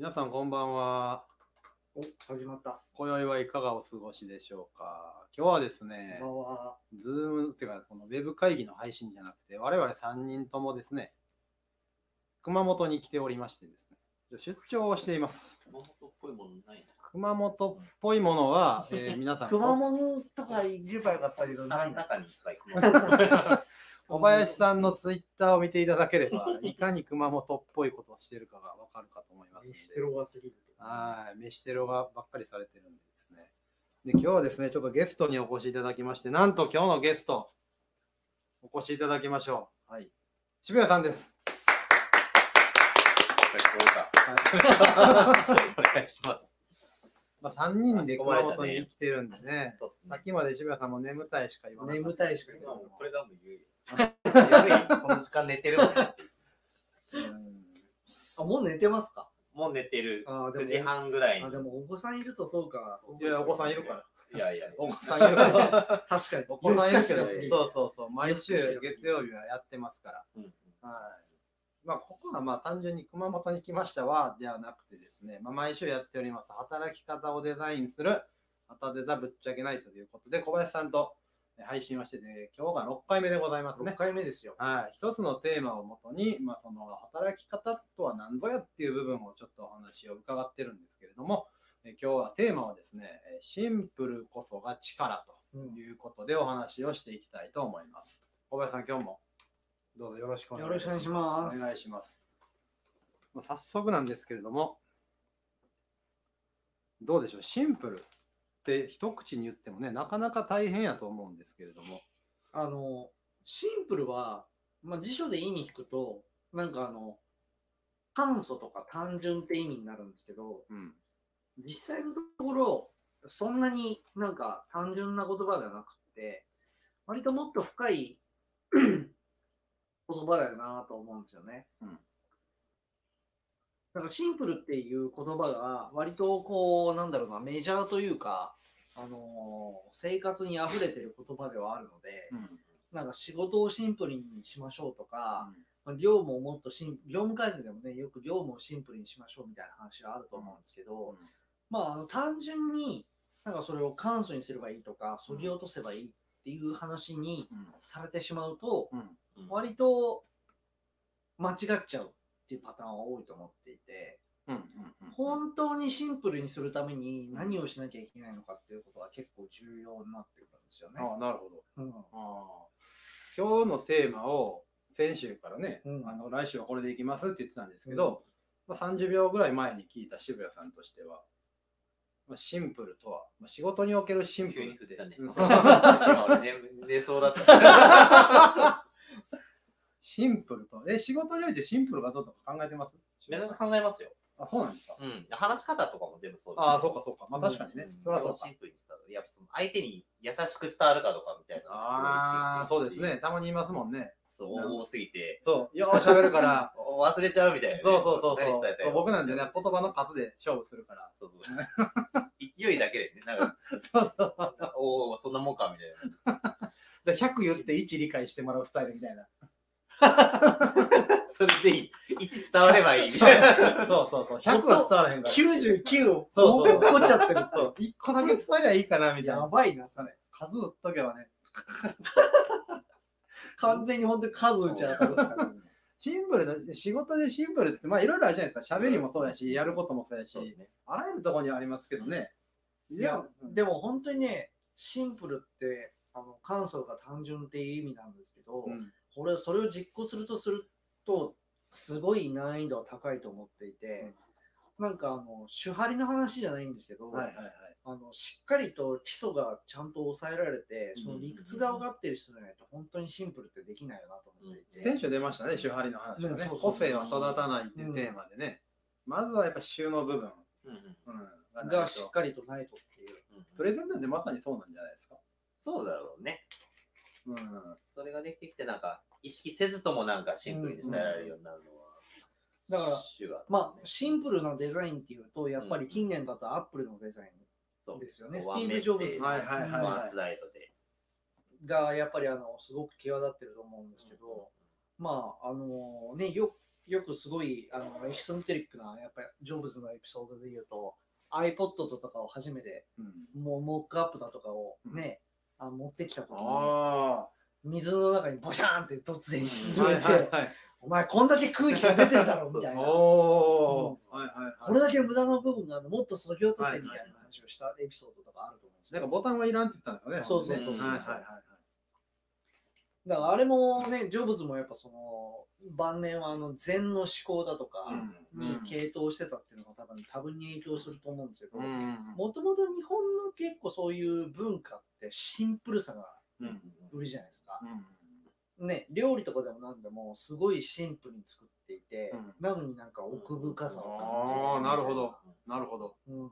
皆さんこんばんは。お、始まった。今宵はいかがお過ごしでしょうか。今日はですねこん、ばんは。ズームっていうか、このウェブ会議の配信じゃなくて、我々3人ともですね、熊本に来ておりましてですね、出張をしています。熊本っぽいものない熊本っぽいものは、えー皆さん、熊本とか行けばよかったけど、な。ない中に一回熊本。小林さんのツイッターを見ていただければ、いかに熊本っぽいことをしているかがわかるかと思いますので。ミステロが過ぎる。はい、飯テロがばっかりされてるんでですね。で、今日はですね、ちょっとゲストにお越しいただきまして、なんと今日のゲスト、お越しいただきましょう。はい。渋谷さんです。はい、お願いします。まあ、3人で熊本に来てるんでね、ね。さっきまで渋谷さんも眠たいしか言わなかった。眠たいしか言わもないうこれだもん言うよ。この時間寝てるもん あ、もう寝てますか？もう寝てる。あーでも9時半ぐらいにあ、。でもお子さんいるとそうか。いや、お子さんいるから。いやいや。お子さんいるから。確かに。お子さんいるけど、そうそうそう、毎週月曜日はやってますから。うんはい。まあ、ここはまあ単純に熊本に来ましたはではなくてですね、まあ、毎週やっております働き方をデザインする、またデザぶっちゃけないということで、小林さんとえ配信をしてて、今日が6回目でございます6ね。回目ですよ。はい。一つのテーマをもとに、まあ、その働き方とは何ぞやっていう部分をちょっとお話を伺ってるんですけれども、え今日はテーマはですね、えシンプルこそが力と。いうことでお話をしていきたいと思います。小林さん、今日もどうぞよろしくお願いします。よろしくお願いしますお願いします。まあ早速なんですけれども、どうでしょう、シンプルって一口に言ってもね、なかなか大変やと思うんですけれども、あの、シンプルは、まあ、辞書で意味引くと、なんかあの、簡素とか単純って意味になるんですけど、うん、実際のところ、そんなになんか単純な言葉ではなくて、割ともっと深い 言葉だよなと思うんですよね。うんだからシンプルっていう言葉が割とこう、なんだろうな、メジャーというか、あのー生活に溢れてる言葉ではあるので、うん、なんか仕事をシンプルにしましょうとか、まあ業務をもっとシン業務改善でもね、よく業務をシンプルにしましょうみたいな話があると思うんですけど、まあ、あの単純になんかそれを簡素にすればいいとか、そぎ落とせばいいっていう話にうん、されてしまうと、うん、うん。割と間違っちゃうっていうパターンは多いと思っていて、うん、うん、うん、本当にシンプルにするために何をしなきゃいけないのかっていうことは結構重要になってくるんですよね。ああ、なるほど。うんああ今日のテーマを先週からね、うんあの来週はこれでいきますって言ってたんですけど、まあ、30秒ぐらい前に聞いた渋谷さんとしては、まあ、シンプルとは、まあ、仕事におけるシンプ急ルってに振った ね。寝そうだった。シンプルと、え、仕事においてシンプルがどうとか考えてます？めっちゃ考えますよ。あ、そうなんですか？うん。話し方とかも全部そうですああ、そうかそうか。まあ確かにね。うんそれはそうかシ。ンプルに伝わる。やっぱその相手に優しく伝わるかどうかみたいなのああ、そうですね。。たまに言いますもんね。そう、多すぎて、そう、よう喋るから、忘れちゃうみたいなね。そうそうそうそう。僕なんでね、言葉の数で勝負するから。そうそう。勢いだけでね、なんか、そうそう。おお、そんなもんかみたいな。で100言って1理解してもらうスタイルみたいな。それでいい。1伝わればいい。そうそうそう。100は伝わらへんから。99をそうそう怒っちゃってる。そう。1個だけ伝えりゃいいかなみたいやな。ばいな、それ。数打っとけばね。完全に本当に数打ちゃったことだからシンプルな、仕事でシンプルって、まあいろいろあるじゃないですか。喋りもそうやし、やることもそうやし、ねあらゆるところにはありますけどね。いいや、でも本当にね、シンプルって、あの簡素が単純っていう意味なんですけど、うんこれそれを実行するとすると、すごい難易度は高いと思っていて、なんかあの、手張りの話じゃないんですけど、はいはいはい。あのしっかりと基礎がちゃんと抑えられて、そのうん理屈が分かってる人じゃないと、本当にシンプルってできないよなと思っていて。先週出ましたね、手張りの話がね。個性は育たないっていうテーマでね。まずはやっぱ収納部分、うんうんうん、がしっかりとないとっていう。うんプレゼンなんてまさにそうなんじゃないですか。そうだろうね。うん。それができてきて、なんか、意識せずともなんかシンプルに伝えられるようになるのは、だからまあ、シンプルなデザインっていうと、やっぱり近年だとアップルのデザイそうですよね。スティーブジョブズメッセージ。はいはいはいスライドで。ンがやっぱりあのすごく際立ってると思うんですけど、まあ、あのね、よよくすごいあのエキセントリックなやっぱりジョブズのエピソードで言うと iPod とかを初めてうん。もうモックアップだとかをね、あ持ってきた時にあ水の中にボシャーンって突然あ。沈めて、はいはいはい。お前こんだけ空気が出てんだろみたいなおお。はいはいはい。これだけ無駄な部分があるもっと削ぎ落とせみたいな話をしたエピソードとかあると思うんですよなんかボタンはいらんって言ったんだよね。そうそうそうそうはいはいはいだからあれもねジョブズもやっぱその晩年はあの禅の思考だとかうんに傾倒してたっていうのが多分多分に影響すると思うんですけどもともと日本の結構そういう文化ってシンプルさがうん売りじゃないですか。うんね、料理とかでも何でもすごいシンプルに作っていて、うんなのになんか奥深さをああ、なるほど。なるほど。感じる、うん。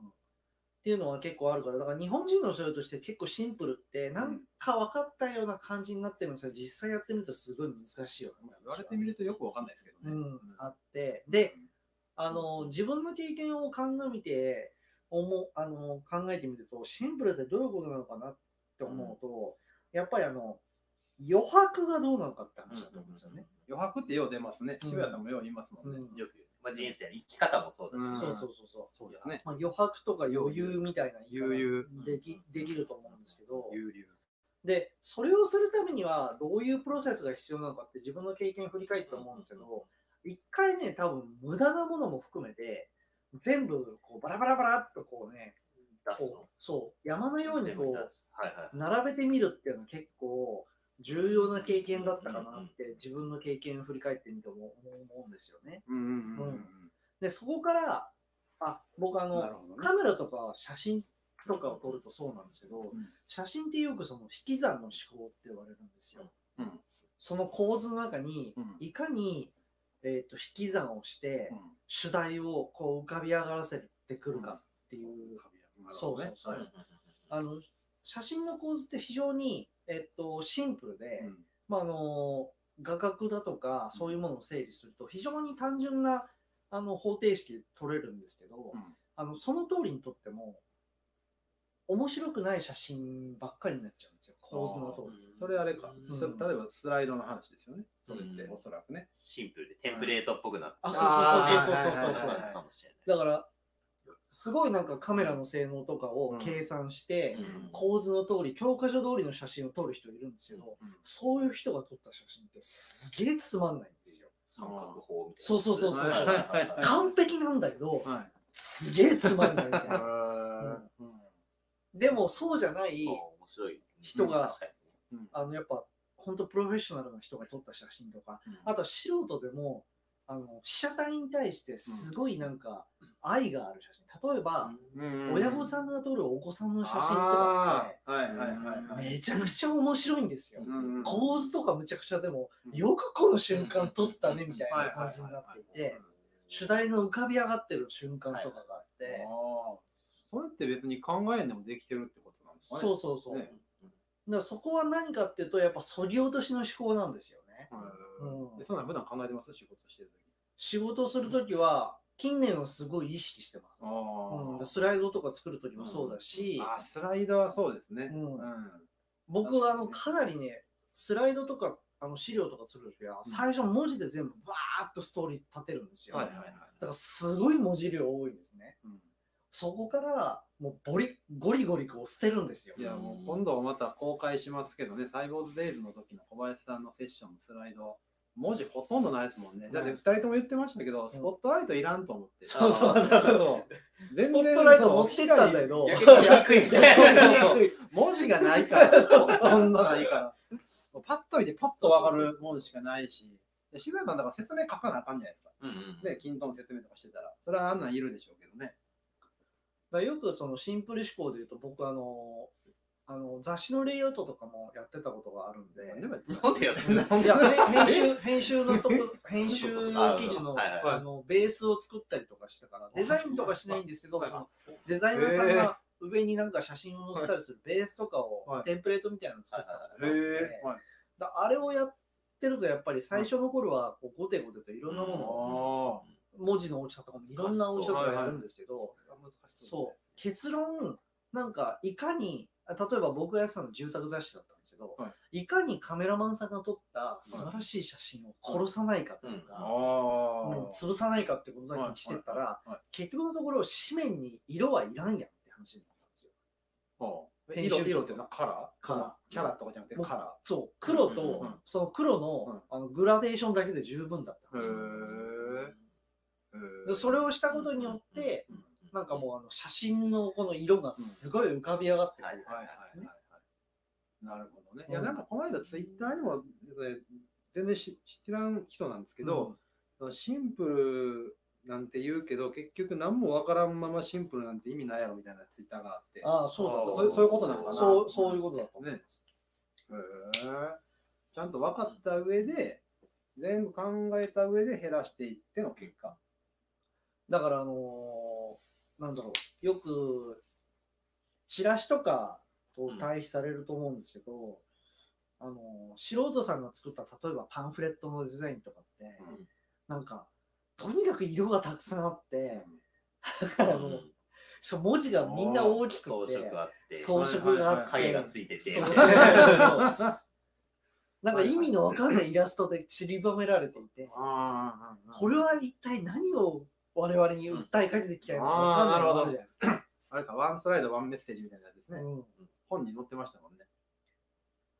っていうのは結構あるから、だから日本人のそれとして結構シンプルってなんか分かったような感じになってるんですけど、実際やってみるとすごい難しいよね。言われてみるとよくわかんないですけどね。うん、あって、で、あの自分の経験を鑑みて思うあの考えてみると、シンプルってどういうことなのかなって思うと、やっぱりあの余白がどうなのかって話だと思うんですよね。余白ってよう出ますね。うん渋谷さんもよう言いますもんね。うんよく言う。まあ、人生の生き方もそうだし。うん。そうそうそうそう。そうですね。まあ、余白とか余裕みたいな余裕。できできると思うんですけど、有流。で、それをするためにはどういうプロセスが必要なのかって自分の経験を振り返って思うんですけど、一回ね、多分無駄なものも含めて、全部こうバラバラバラっとこうね、出すこうそう、山のようにこう並べてみるっていうのは結構重要な経験だったかなって自分の経験を振り返ってみても思うんですよね。で、そこから、あ、僕あの、ね。カメラとか写真とかを撮るとそうなんですけど、ん。写真ってよくその引き算の思考って言われるんですよ。うん。その構図の中にうん。いかに、えー、と引き算をしてうん。主題をこう浮かび上がらせてくるかっていう、うそうそう、い。あの写真の構図って非常に、えっとシンプルで、うん。まあ、あの画角だとかそういうものを整理すると非常に単純なあの方程式で撮れるんですけど、うん。あのその通りに撮っても面白くない写真ばっかりになっちゃうんですよ。構図の通り。それあれか、うん。す例えばスライドの話ですよね。それってうん。おそらくね。シンプルでテンプレートっぽくなってあそうそうそうそうそうそうはいはいはいはいかもしれだからすごいなんかカメラの性能とかをうん。計算して、構図の通り教科書通りの写真を撮る人いるんですけど、うん。そういう人が撮った写真ってすげえつまんないんですよ。三角法みたいな。そうそうそうそう完璧なんだけど、はい。すげえつまんないみたいな。うん。でもそうじゃない。人があのやっぱ本当プロフェッショナルな人が撮った写真とか、あとは素人でもあの被写体に対してすごいなんか愛がある写真。例えば、うん。親御さんが撮るお子さんの写真とかあってー。はいはいはいはい。めちゃくちゃ面白いんですよ。構図とかむちゃくちゃでも、うん。よくこの瞬間撮ったねみたいな感じになっていて、主題の浮かび上がってる瞬間とかがあって、あー。それって別に考えんでもできてるってことなんですかね。そうそうそう。ね。だからそこは何かっていうと、やっぱそぎ落としの思考なんですよね。うん。そんなん普段考えてます？仕事してる仕事をするときは、近年はすごい意識してます。うん、スライドとか作るときもそうだし、あースライドはそうですね。うんうん僕はあのかなりね、スライドとかあの資料とか作るときは、うん最初文字で全部バーっとストーリー立てるんですよ。はいはいはい。だからすごい文字量多いんですね。うんそこからもうボリゴリゴリこう捨てるんですよい。やもう今度また公開しますけどね、サイボーズデイズの時の小林さんのセッションのスライド、文字ほとんどないですもんね。だって2人とも言ってましたけど、スポットライトいらんと思って。そうそうそうそう。全スポットライト持ってったんだけど、逆に役にそうそうそう文字がないから、ほとんどないから。パッと見てパッとわかるもんしかないし、で渋谷さんだから説明書かなあかんじゃないですか。うんうんで、均等の説明とかしてたら、それはあんなんいるでしょうけどね。だよくそのシンプル思考で言うと僕あのあの雑誌のレイアウトとかもやってたことがあるんで、なんでやってんの？いや編集編集のとこ編集記事のあのベースを作ったりとかしたからデザインとかしないんですけど、デザイナーさんが上になんか写真を載せたりするベースとかをはい。テンプレートみたいなの作ってたことがああれをやってるとやっぱり最初の頃はこうゴテゴテといろんなものを文字の大きさとかもいろんな大きさとかやるんですけど、そう。結論なんかいかに例えば僕がやってたの住宅雑誌だったんですけど、、はい。かにカメラマンさんが撮った素晴らしい写真を殺さないかというか、あうん潰さないかってことだけにしてったら、はい。はい。結局のところ紙面に色はいらんやんって話になったんですよ。あ。編集色色っていうのはカラー？カラー。キャラとかじゃなくてカラそう黒と、うんうんその黒の,、あのグラデーションだけで十分だったんですよ。それをしたことによって、なんかもうあの写真のこの色がすごい浮かび上がってくる。なるほどね。うんいや、なんかこの間ツイッターにも、え全然し知らん人なんですけど、シンプルなんて言うけど、結局何もわからんままシンプルなんて意味ないやろみたいなツイッターがあって。ああ、そうそういうそういうことなのかなそうそういうことだと思う。ね。へえちゃんと分かった上で、全部考えた上で減らしていっての結果。だから、あのーなんだろう、よく、チラシとかと対比されると思うんですけど、あのー素人さんが作った、例えばパンフレットのデザインとかって、うん。なんか、とにかく色がたくさんあって、あのそう文字がみんな大きく装て、飾あって、装飾があって、影がついてて、なんか意味のわかんないイラストで散りばめられていて、あこれは一体何を我々に訴えかけてきたなあるじゃないですか。あれか、ワンスライド、ワンメッセージみたいなやつですね。うん本に載ってましたもんね。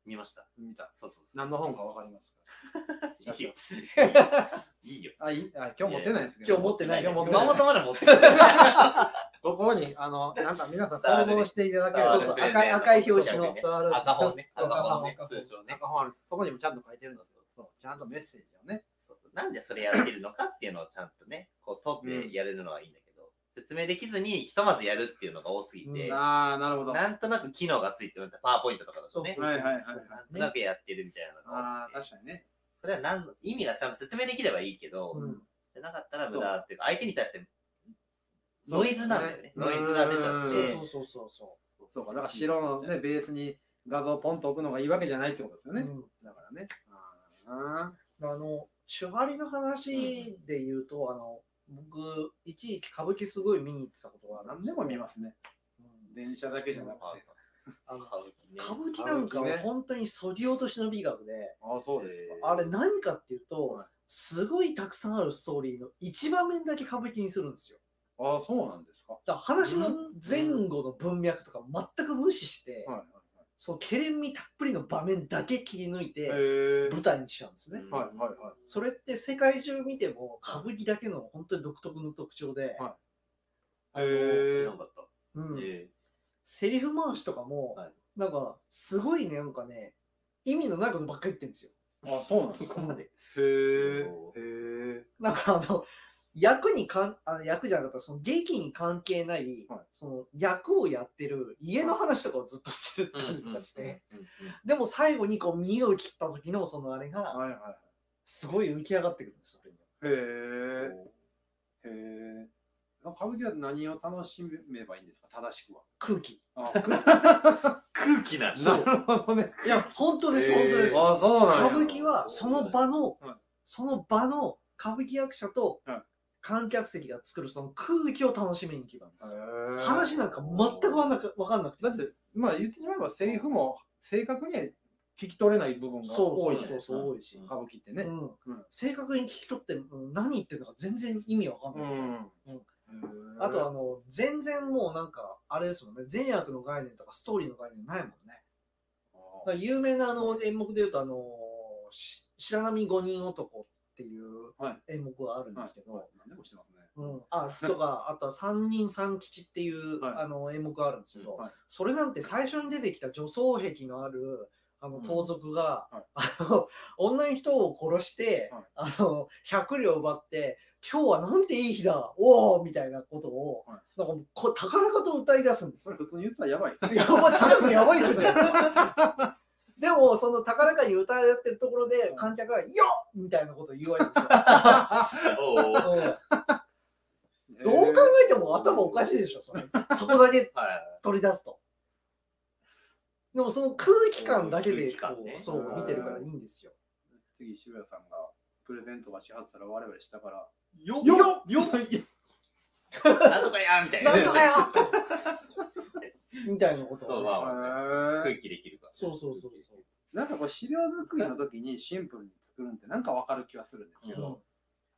見ました。見た。そうそうそう。何の本かわかりますか？いいよ。いいよ。あ、いいあ今日持ってないですけど。今日持ってない今日持ってない。熊本まで持ってる。ここに、あの、なんか皆さん想像していただけるそうそう赤い赤い表紙の伝わる赤本ね。赤本赤本ね。赤本あるんですそこにもちゃんと書いてるんですよ。そうちゃんとメッセージをね。なんでそれやってるのかっていうのをちゃんとね、こう取ってやれるのはいいんだけど、説明できずにひとまずやるっていうのが多すぎて、ああ、なるほど。なんとなく機能がついてるパワーポイントとかだとね、そうはいはいはいはい。なんとなくやってるみたいなのがああ、あって、確かにね。それは何の意味がちゃんと説明できればいいけど、うんじゃなかったら無駄っていうか、相手にとってノイズなんだよね。ノイズが出ちゃっうんてそうそうそうそうそうか、だから白のね、ベースに画像をポンと置くのがいいわけじゃないってことですよね。うんだからね。手張りの話で言うと、あの、僕、一時期歌舞伎すごい見に行ってたことがああ、何でるんですよ。も見ますね。うん。電車だけじゃなくて。あの歌舞伎ね。歌舞伎なんかは本当にそぎ落としの美学で、ああ、そうですえか。あれ何かっていうと、はい。すごいたくさんあるストーリーの一場面だけ歌舞伎にするんですよ。ああ、そうなんですか。だから話の前後の文脈とか全く無視して、はいそのケレン味たっぷりの場面だけ切り抜いて。舞台にしちゃうんですね。うんはいはいはい。それって世界中見ても歌舞伎だけの本当に独特の特徴で、はいへえ知らなかった。うんえセリフ回しとかも、はいなんかすごいねなんかね意味のないことばっかり言ってるんですよ。あ、そうなんーですか。そこまで。へえ。へえ。なんかあの役にかんあの役じゃなかったらその劇に関係ない、はいその役をやってる家の話とかをずっとしてたりとかして、でも最後にこう身を切った時のそのあれがはいはすごい浮き上がってくるんですよ。い。へえ。へえ。歌舞伎は何を楽しめばいいんですか？正しくは。空気。あ 空気なんだ。なるほどね。いや本当です、へー本当です。あ、そうなんや歌舞伎はその場の、はいその場の歌舞伎役者とはい観客席が作るその空気を楽しみに行けばいいんですよ。話なんか全くわかんなくわかんなくて。だって、まあ言ってしまえばセリフも正確には聞き取れない部分が多いじゃないですか。そうそう多いし。歌舞伎ってね。うんうん正確に聞き取ってうん何言ってるのか全然意味わかんない。あとあの全然もうなんかあれですもんね善悪の概念とかストーリーの概念ないもんね。有名なあの演目で言うとあのし白波五人男っていうはい。演目があるんですけど、はい。何でもしてますね。うん、あとかあとは三人三吉っていう、はい。あの演目があるんですけど、はい。それなんて最初に出てきた女装壁のあるあのうん。盗賊が、はい。あの女の人を殺して、はい。あの100両奪って今日はなんていい日だおおみたいなことを、はなんかこ高らかと歌い出すんですよ。それ普通に言ってたらやばい。やばい、ただのやばい人じゃないですか。でも、その高らかに歌いやってるところで、観客が、よっみたいなことを言われるんですよ。おうおうはいうんどう考えても頭おかしいでしょ、それ。そこだけはい取り出すと。でも、その空気感だけで、そう、見てるからいいんですよ。次、渋谷さんがプレゼントがしはったら我々下から。よよっよよっなんとかやみたいな。なんとかよ みたいなことそう、をね、まあ空気できるからね。そうそうそうそう。なんかこう資料作りの時にシンプルに作るんってなんかわかる気はするんですけうんど、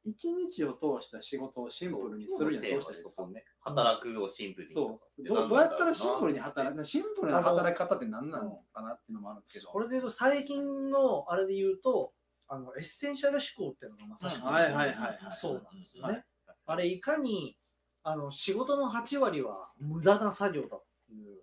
一日を通した仕事をシンプルにするにはどうしたらいいですか？ね。働くをシンプルに。そうどうどうやったらシンプルに働くシンプルな働き方って何なのかなっていうのもあるんですけど。これで言うと最近のあれで言うと、あのエッセンシャル思考っていうのがまさしく、はいはいはいはいそうなんですよはいね。あれいかにあの仕事の8割は無駄な作業だっていう。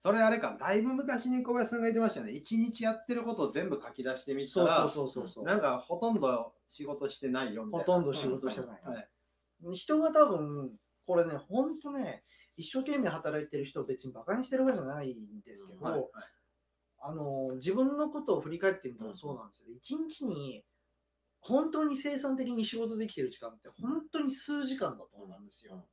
それあれか、だいぶ昔に小林さんが言ってましたよね。一日やってることを全部書き出してみたそうら、そうそうそう。なんかほとんど仕事してないよみたいな。ほとんど仕事してないはい人が多分、これね、ほんとね、一生懸命働いてる人を別にバカにしてるわけじゃないんですけど、はいはいあの自分のことを振り返ってみてもそうなんですよ。一日に本当に生産的に仕事できてる時間って本当に数時間だと思うんですよ。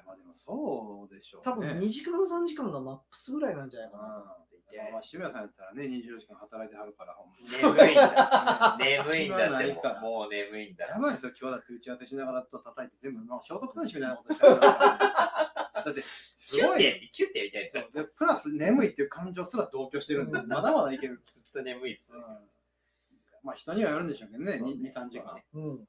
いやまあでもそうでしょう、ね。多分2時間3時間がマックスぐらいなんじゃないかなと思っていて。まあ、渋谷さんやったらね、24時間働いてはるから、ほんま眠いんだ。眠いんだってもう、もう眠いんだ。やばいですよ、今日だって打ち合わせしながらと叩いて全部、まあ、聖徳太子みたいなことしてら。だって、すごい。キュッて、キュッてやりたいですよ。でプラス眠いっていう感情すら同居してるんで、う んまだまだいける。ずっと眠いっすね。うんまあ人にはよるんでしょうけどね、ね2、3時間。うん、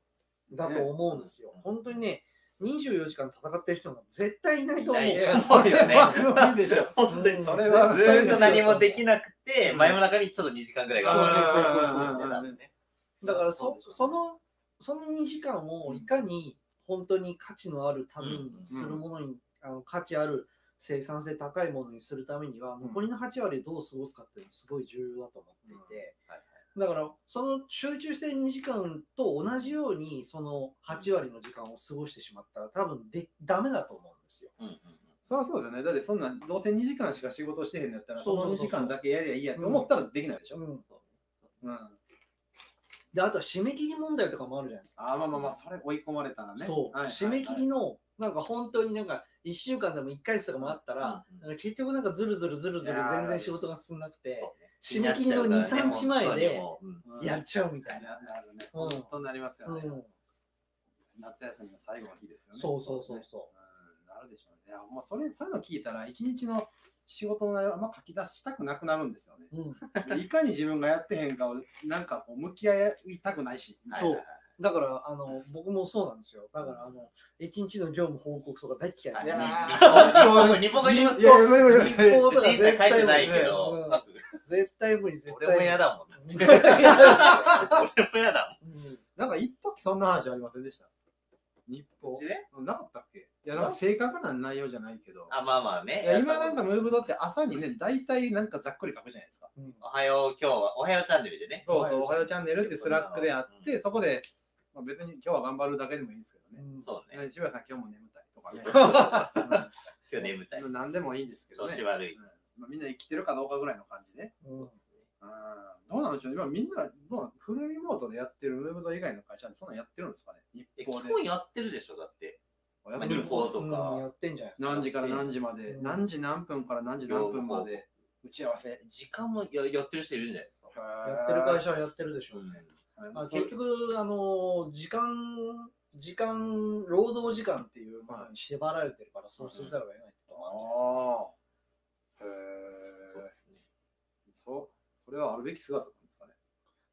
だと思うんですよ。本当にね、24時間戦ってる人が絶対いないと思う。いないそうよねまあ無理でしょ。本当にそれはずーっと何もできなくて、うん真夜中にちょっと2時間ぐらい頑張る。そうそうそうそうそうそうねだからそそのその2時間をいかに本当に価値のあるためにするものに、あの価値ある生産性高いものにするためには、ん残りの8割どう過ごすかっていうのがすごい重要だと思っていて、はいはいだからその集中してる2時間と同じようにその8割の時間を過ごしてしまったら多分でダメだと思うんですよ。うんうんそりゃそうですよね。だってそんな、どうせ2時間しか仕事してへんのやったら、そうのそそうそう2時間だけやりゃいいやって思ったらできないでしょ。うん。うんあであとは締め切り問題とかもあるじゃないですか。あーまあまあまあ、それ追い込まれたらね。そう、はい締め切りのなんか本当になんか1週間でも1ヶ月とかもあったら、うんうんなんか結局なんかずるずるずるずる全然仕事が進んなくてそうね締め切りの2、3日前でやっちゃうみたいな。ななるね。うん本当になりますよね。うん夏休みの最後の日ですよね。そうそうそうそうんなるでしょうね。いや、もうそれ、そういうの聞いたら、一日の仕事の内容あんま書き出したくなくなるんですよね。う。うん、いかに自分がやってへんかを、なんかこう、向き合いたくないし。そうだからあの僕もそうなんですよ。だからあの1日の業務報告とか大嫌いでいや日本日本が言いますいやいや無理無理無理日報とか人生書いてないけうんど、絶対無理絶対無理。俺も嫌だもん。う ん俺も嫌だなんか一時そんな話ありませんでした？日報なかったっけ？いや、な？んか正確な内容じゃないけど。あ、まあまあねい。や今なんかムーブドって朝にね、大体なんかざっくり書くじゃないですか。うんおはよう、今日は、おはようチャンネルでね。そうそう、はいおはようチャンネルってスラックであって、うんそこで、まあ、別に今日は頑張るだけでもいいんですけどね。うんそうね。ね渋谷さん今日も眠たいとかね。今日眠たい。うん何でもいいんですけどね。調子悪いうん。まあ、みんな生きてるかどうかぐらいの感じね。うんそうですね。うんどうなんでしょう今みんな、どうフルリモートでやってるムーブド以外の会社でそんなんやってるんですかね日え報で。基本やってるでしょ、だって。まあやってるとうんやか、ってんじゃないですか。何時から何時まで、うん何時何分から何時何分まで打ち合わせ。時間もややってる人いるんじゃないですか。やってる会社はやってるでしょうね。うんあ結局、あの時間、時間、労働時間っていうものに縛られてるから、そうせざるを得ないってこともあるんじゃないですか。そうですね。そう。それはあるべき姿なんですかね。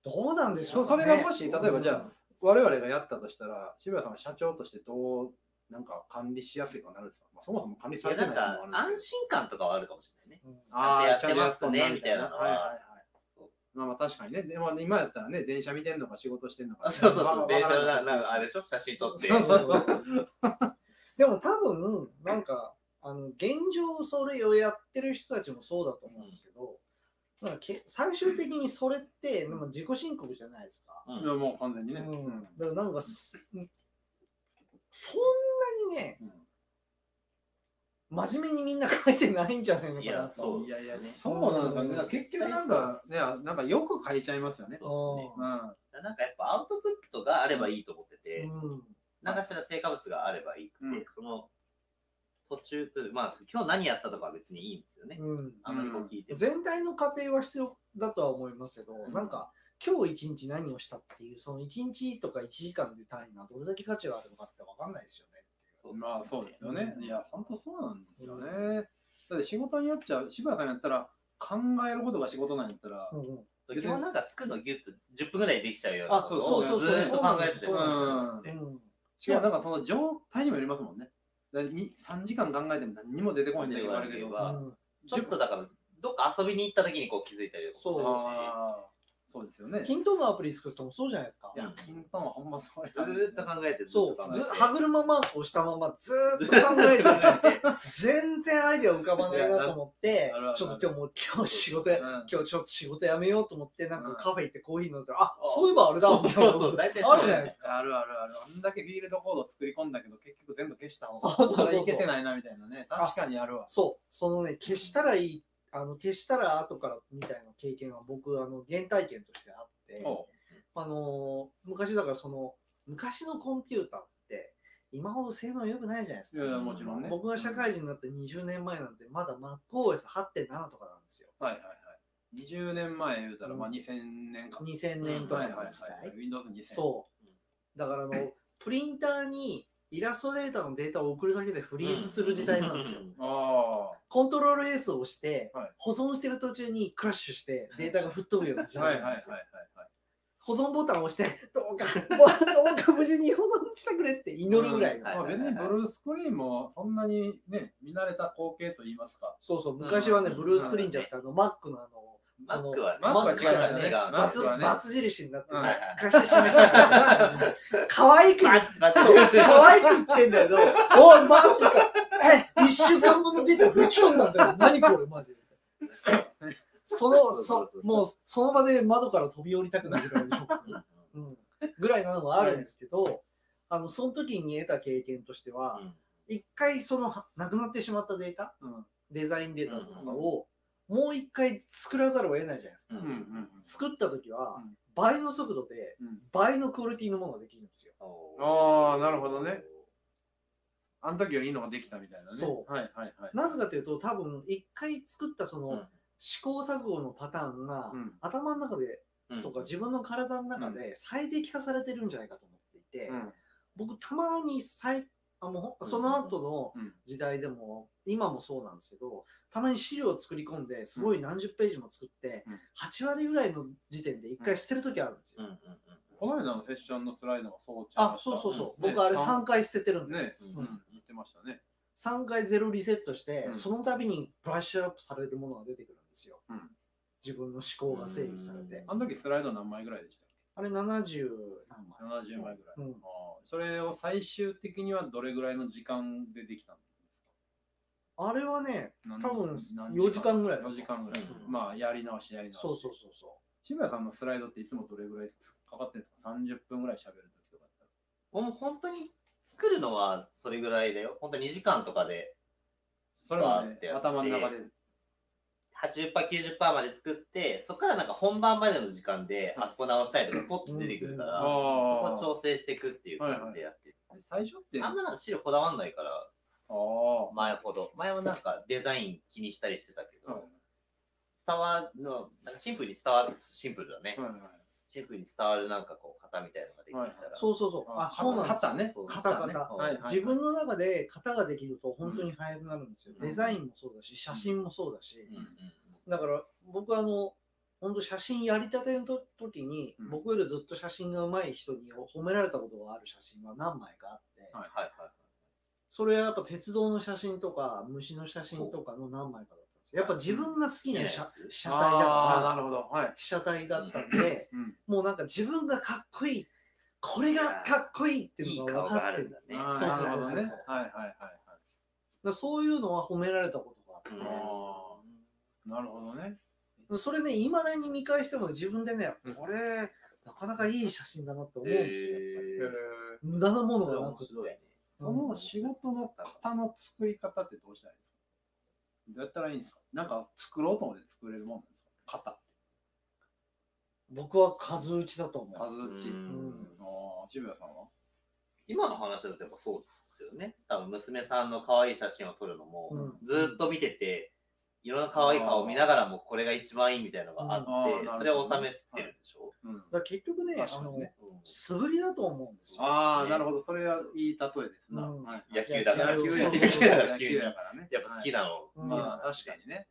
どうなんでしょそうねれがもし、例えばじゃあ、我々がやったとしたら、渋谷さんは社長としてどう、なんか管理しやすいかなるんですか、まあ、そもそも管理されてないなんかのもあるんです安心感とかはあるかもしれないね。うんちゃんとやってますとやっとんみたいなのははいはいはいそうまあまあ確かにね。でも今やったらね、電車見てんのか仕事してんのか、あそうそうそう、わ電車のなんかあれでしょ？写真撮って。そうそうそう でも多分、なんか、あの現状それをやってる人たちもそうだと思うんですけど、なんかけ最終的にそれってなんか自己申告じゃないですか。うんいやもう完全にね。うん、だからなんかす、そんなにね、うん真面目にみんな書いてないんじゃないのいかなと。やそういやいや、ねそうなんですよね。結局なんか、ね、なんかよく書いちゃいますよね。そううん。なんかやっぱアウトプットがあればいいと思ってて、うん何かしら成果物があればいいくて、うんその途中というまあ今日何やったとかは別にいいんですよね。うんあんまりこう聞いても。全体の過程は必要だとは思いますけど、うんなんか今日一日何をしたっていうその一日とか1時間で単位がどれだけ価値があるのかって分かんないですよね。そうまあそうですよね。うんいや、本当そうなんですよね。だって仕事によっちゃ、柴田さんやったら、考えることが仕事なんやったら、うんうんそう基本なんか作るのギュッと10分ぐらいできちゃうようなあことをそうそうそうずーっと考えてたりするんですようんねうんしかもなんかその状態にもよりますもんね。だからに3時間考えても何にも出てこないんだけど、ちょっとだから、どっか遊びに行った時にこう気づいたりとかそうそうですよね。キントーンのアプリ作ってもそうじゃないですか。い。や、キントンはほんまそうです。ずーっと考えてずっそうず歯車マークをしたままずーっと考えてて、全然アイデア浮かばないなと思ってちょっと今日もう今日仕事や、うん。今日ちょっと仕事やめようと思って、なんかうんカフェ行ってコーヒー飲んだら、あ、そういえばあれだ、みたいなそうそう、大体あるじゃないですあるあるある。あんだけフィールドコード作り込んだけど、結局全部消した方そうそうそうがいけてないなみたいなね。確かにあるわ。そう、そのね、消したらいい、あの消したら後からみたいな経験は僕、あの原体験としてあって、あのー昔だからその、昔のコンピューターって、今ほど性能良くないじゃないですか。いやいやもちろんね。僕が社会人になって20年前なんて、まだ MacOS8.7 とかなんですよ。はいはいはい。20年前言うたら、まあうん2000年か。2000年とかはいはいはいの時代。。Windows 2000。そう。だからあの、プリンターにイラストレーターのデータを送るだけでフリーズする時代なんですよ。あコントロール S を押して、はい保存してる途中にクラッシュしてデータが吹っ飛ぶような時あ。はいはいはいはい代なんですよ。はい。保存ボタンを押して、どうか、どうか無事に保存してくれって祈るぐらいの。はいまあ別にブルースクリーンもそんなにね、見慣れた光景と言いますか。そうそう、昔はね、うんブルースクリーンじゃなくて、あの、Mac のあの、マックはね、マックは違うバツバツ印になって、うんクラッシュしました可愛く可愛く言ってんだけど、おい、マジか。え、一週間分のデータ吹き飛んだんだよ。何これ、マジで。その、そ、もう、その場で窓から飛び降りたくなるぐらいのショック。うん。ぐらいなのはあるんですけど、あの、その時に得た経験としては、一回その、はなくなってしまったデータ、うん。デザインデータとかを、もう一回作らざるを得ないじゃないですか。うんうんうん作った時はうん、倍の速度で、うん。倍のクオリティのものができるんですよ。あーなるほどね。あの時よりいいのができたみたいなね。そうはいはいはい。なぜかというと、多分、一回作ったその、うん試行錯誤のパターンが、うん頭の中でうんとか自分の体の中で最適化されてるんじゃないかと思っていて、うん僕たまに最あもうその後のうん。時代でも、今もそうなんですけどたまに資料を作り込んですごい何十ページも作って、うん。8割ぐらいの時点で一回捨てる時あるんですよ。うんうんこの間のセッションのスライドもそうちゃいあそうそうそう、ね僕あれさん3回捨ててるんで、ね、ううん。ん、言ってましたね。3回ゼロリセットして、うん。その度にブラッシュアップされるものが出てくるんですよ。うん。自分の思考が整理されて。あの時スライド何枚ぐらいでした？っあれ70何枚？け ?70 枚ぐらい。うんそれを最終的にはどれぐらいの時間でできたんですあれはね、か多分何4時間ぐらい。4時間ぐらい。うんまあ、やり直し、やり直し。そうそうそうそ渋谷さんのスライドっていつもどれぐらいかかってるんですか ?30 分ぐらい喋るときとかだったら。もう本当に作るのはそれぐらいだよ。本当に2時間とかでそれはね頭の中で。80%、90%まで作って、そこからなんか本番までの時間でうん。あそこ直したりとかポッと出てくるから、うん。そこあは調整していくっていう感じでやってる。最初って、あんまなんか資料こだわんないから、前ほど。前はなんかデザイン気にしたりしてたけど、はい伝わるの、なんかシンプルに伝わる、シンプルだね。はいはいシンプルに伝わるなんかこう型みたいなのができてきたら。う。そうそうそう。あ、あそうなんです型ねそう型型いはい自分の中で型ができると本当に速くなるんですよ。うんデザインもそうだし、写真もそうだし。だから僕はあの、本当写真やりたての時に、うん僕よりずっと写真が上手い人に褒められたことがある写真は何枚かあって、はいはいはい。それはやっぱ鉄道の写真とか虫の写真とかの何枚かだですよ。やっぱ自分が好きな写好きなやつ写体だああ、なるほど。はい。被写体だったんで、うん。もうなんか自分がかっこいい、これがかっこいいっていいいうのが顔分かってる。んだね。あーそうそうそうなるほどね。そうはいはいはいはい。だからそういうのは褒められたことがあって、うんあなるほどね。それね、いまだに見返しても自分でねうん、これ、なかなかいい写真だなって思うんですよ。やっぱりへー無駄なものがなくて。その仕事の型の作り方ってどうしたらいいんですかどうやったらいいんですか？なんか作ろうと思って作れるもんなんですか？型。僕は数打ちだと思う。数打ち。うんああ、渋谷さんは？今の話だとやっぱそうですよね。多分娘さんの可愛い写真を撮るのも、うんずーっと見てて、いろんな可愛い顔を見ながらもこれが一番いいみたいなのがあって、うんあーそれを収めてるんでしょ？うん。だから結局ね、あの確かにねうん素振りだと思うんですよ。ああ、なるほど。それはいい例えですな。うんはい野球だから。野球や野球だから野球やからね。やっぱ好きなの。うんまあ、確かにね。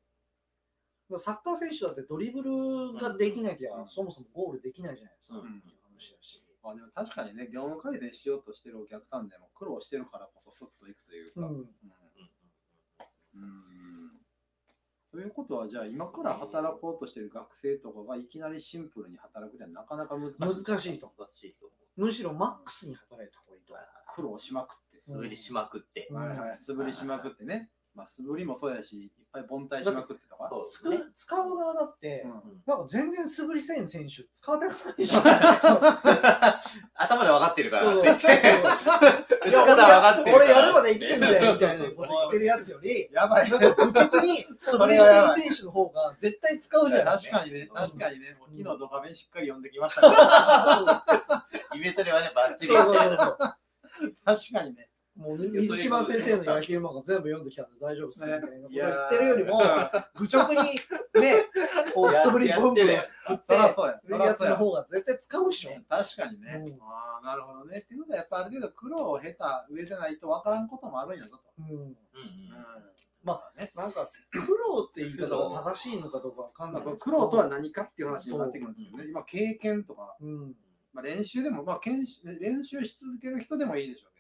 サッカー選手だってドリブルができなきゃ、うんそもそもゴールできないじゃないですか。うんっていう話だし。あでも確かにね、業務改善しようとしてるお客さんでも苦労してるからこそスッといくというか。うん。うんうんということは、じゃあ今から働こうとしてる学生とかがいきなりシンプルに働くってなかなか難しい。難しいと。難しいと思むしろマックスに働いた方がいいと。苦労しまくって。う。滑りしまくって。うんはいはい、素振りしまくってね。まあ、素振りもそうやし、いっぱい凡退しまくってとか。そうつく使う側だって、うんなんか全然素振りせん選手使わなくないでしょ？頭で分かってるから。そう 打ち方分かってるから。俺やればできるんだよみたいなそうそうそうこと言ってるやつより、やばい。なんか愚直に素振りしてる選手の方が絶対使うじゃない確かにね、確かにね、もう昨日ドカベンしっかり読んできましたから、イベントではね、バッチリそうそうそうそう。確かにね。もう水島先生の野球漫画全部読んできたんで大丈夫っすみたいなことい言ってるよりも、愚直にね、こう素振りブンブン振って、そらそうや、そやるやつのらそうや。方が絶対使うっしょ。確かにね。うんああ、なるほどね。っていうことは、やっぱある程度苦労を経た上でないと分からんこともあるんやぞと。うんうんうんまあね。なんか、苦労って言い方が正しいのかどうかわかんない苦労とは何かっていう話になってくるんですよね。今、経験とか、うん。まあ、練習でも、まあ、練習し続ける人でもいいでしょう。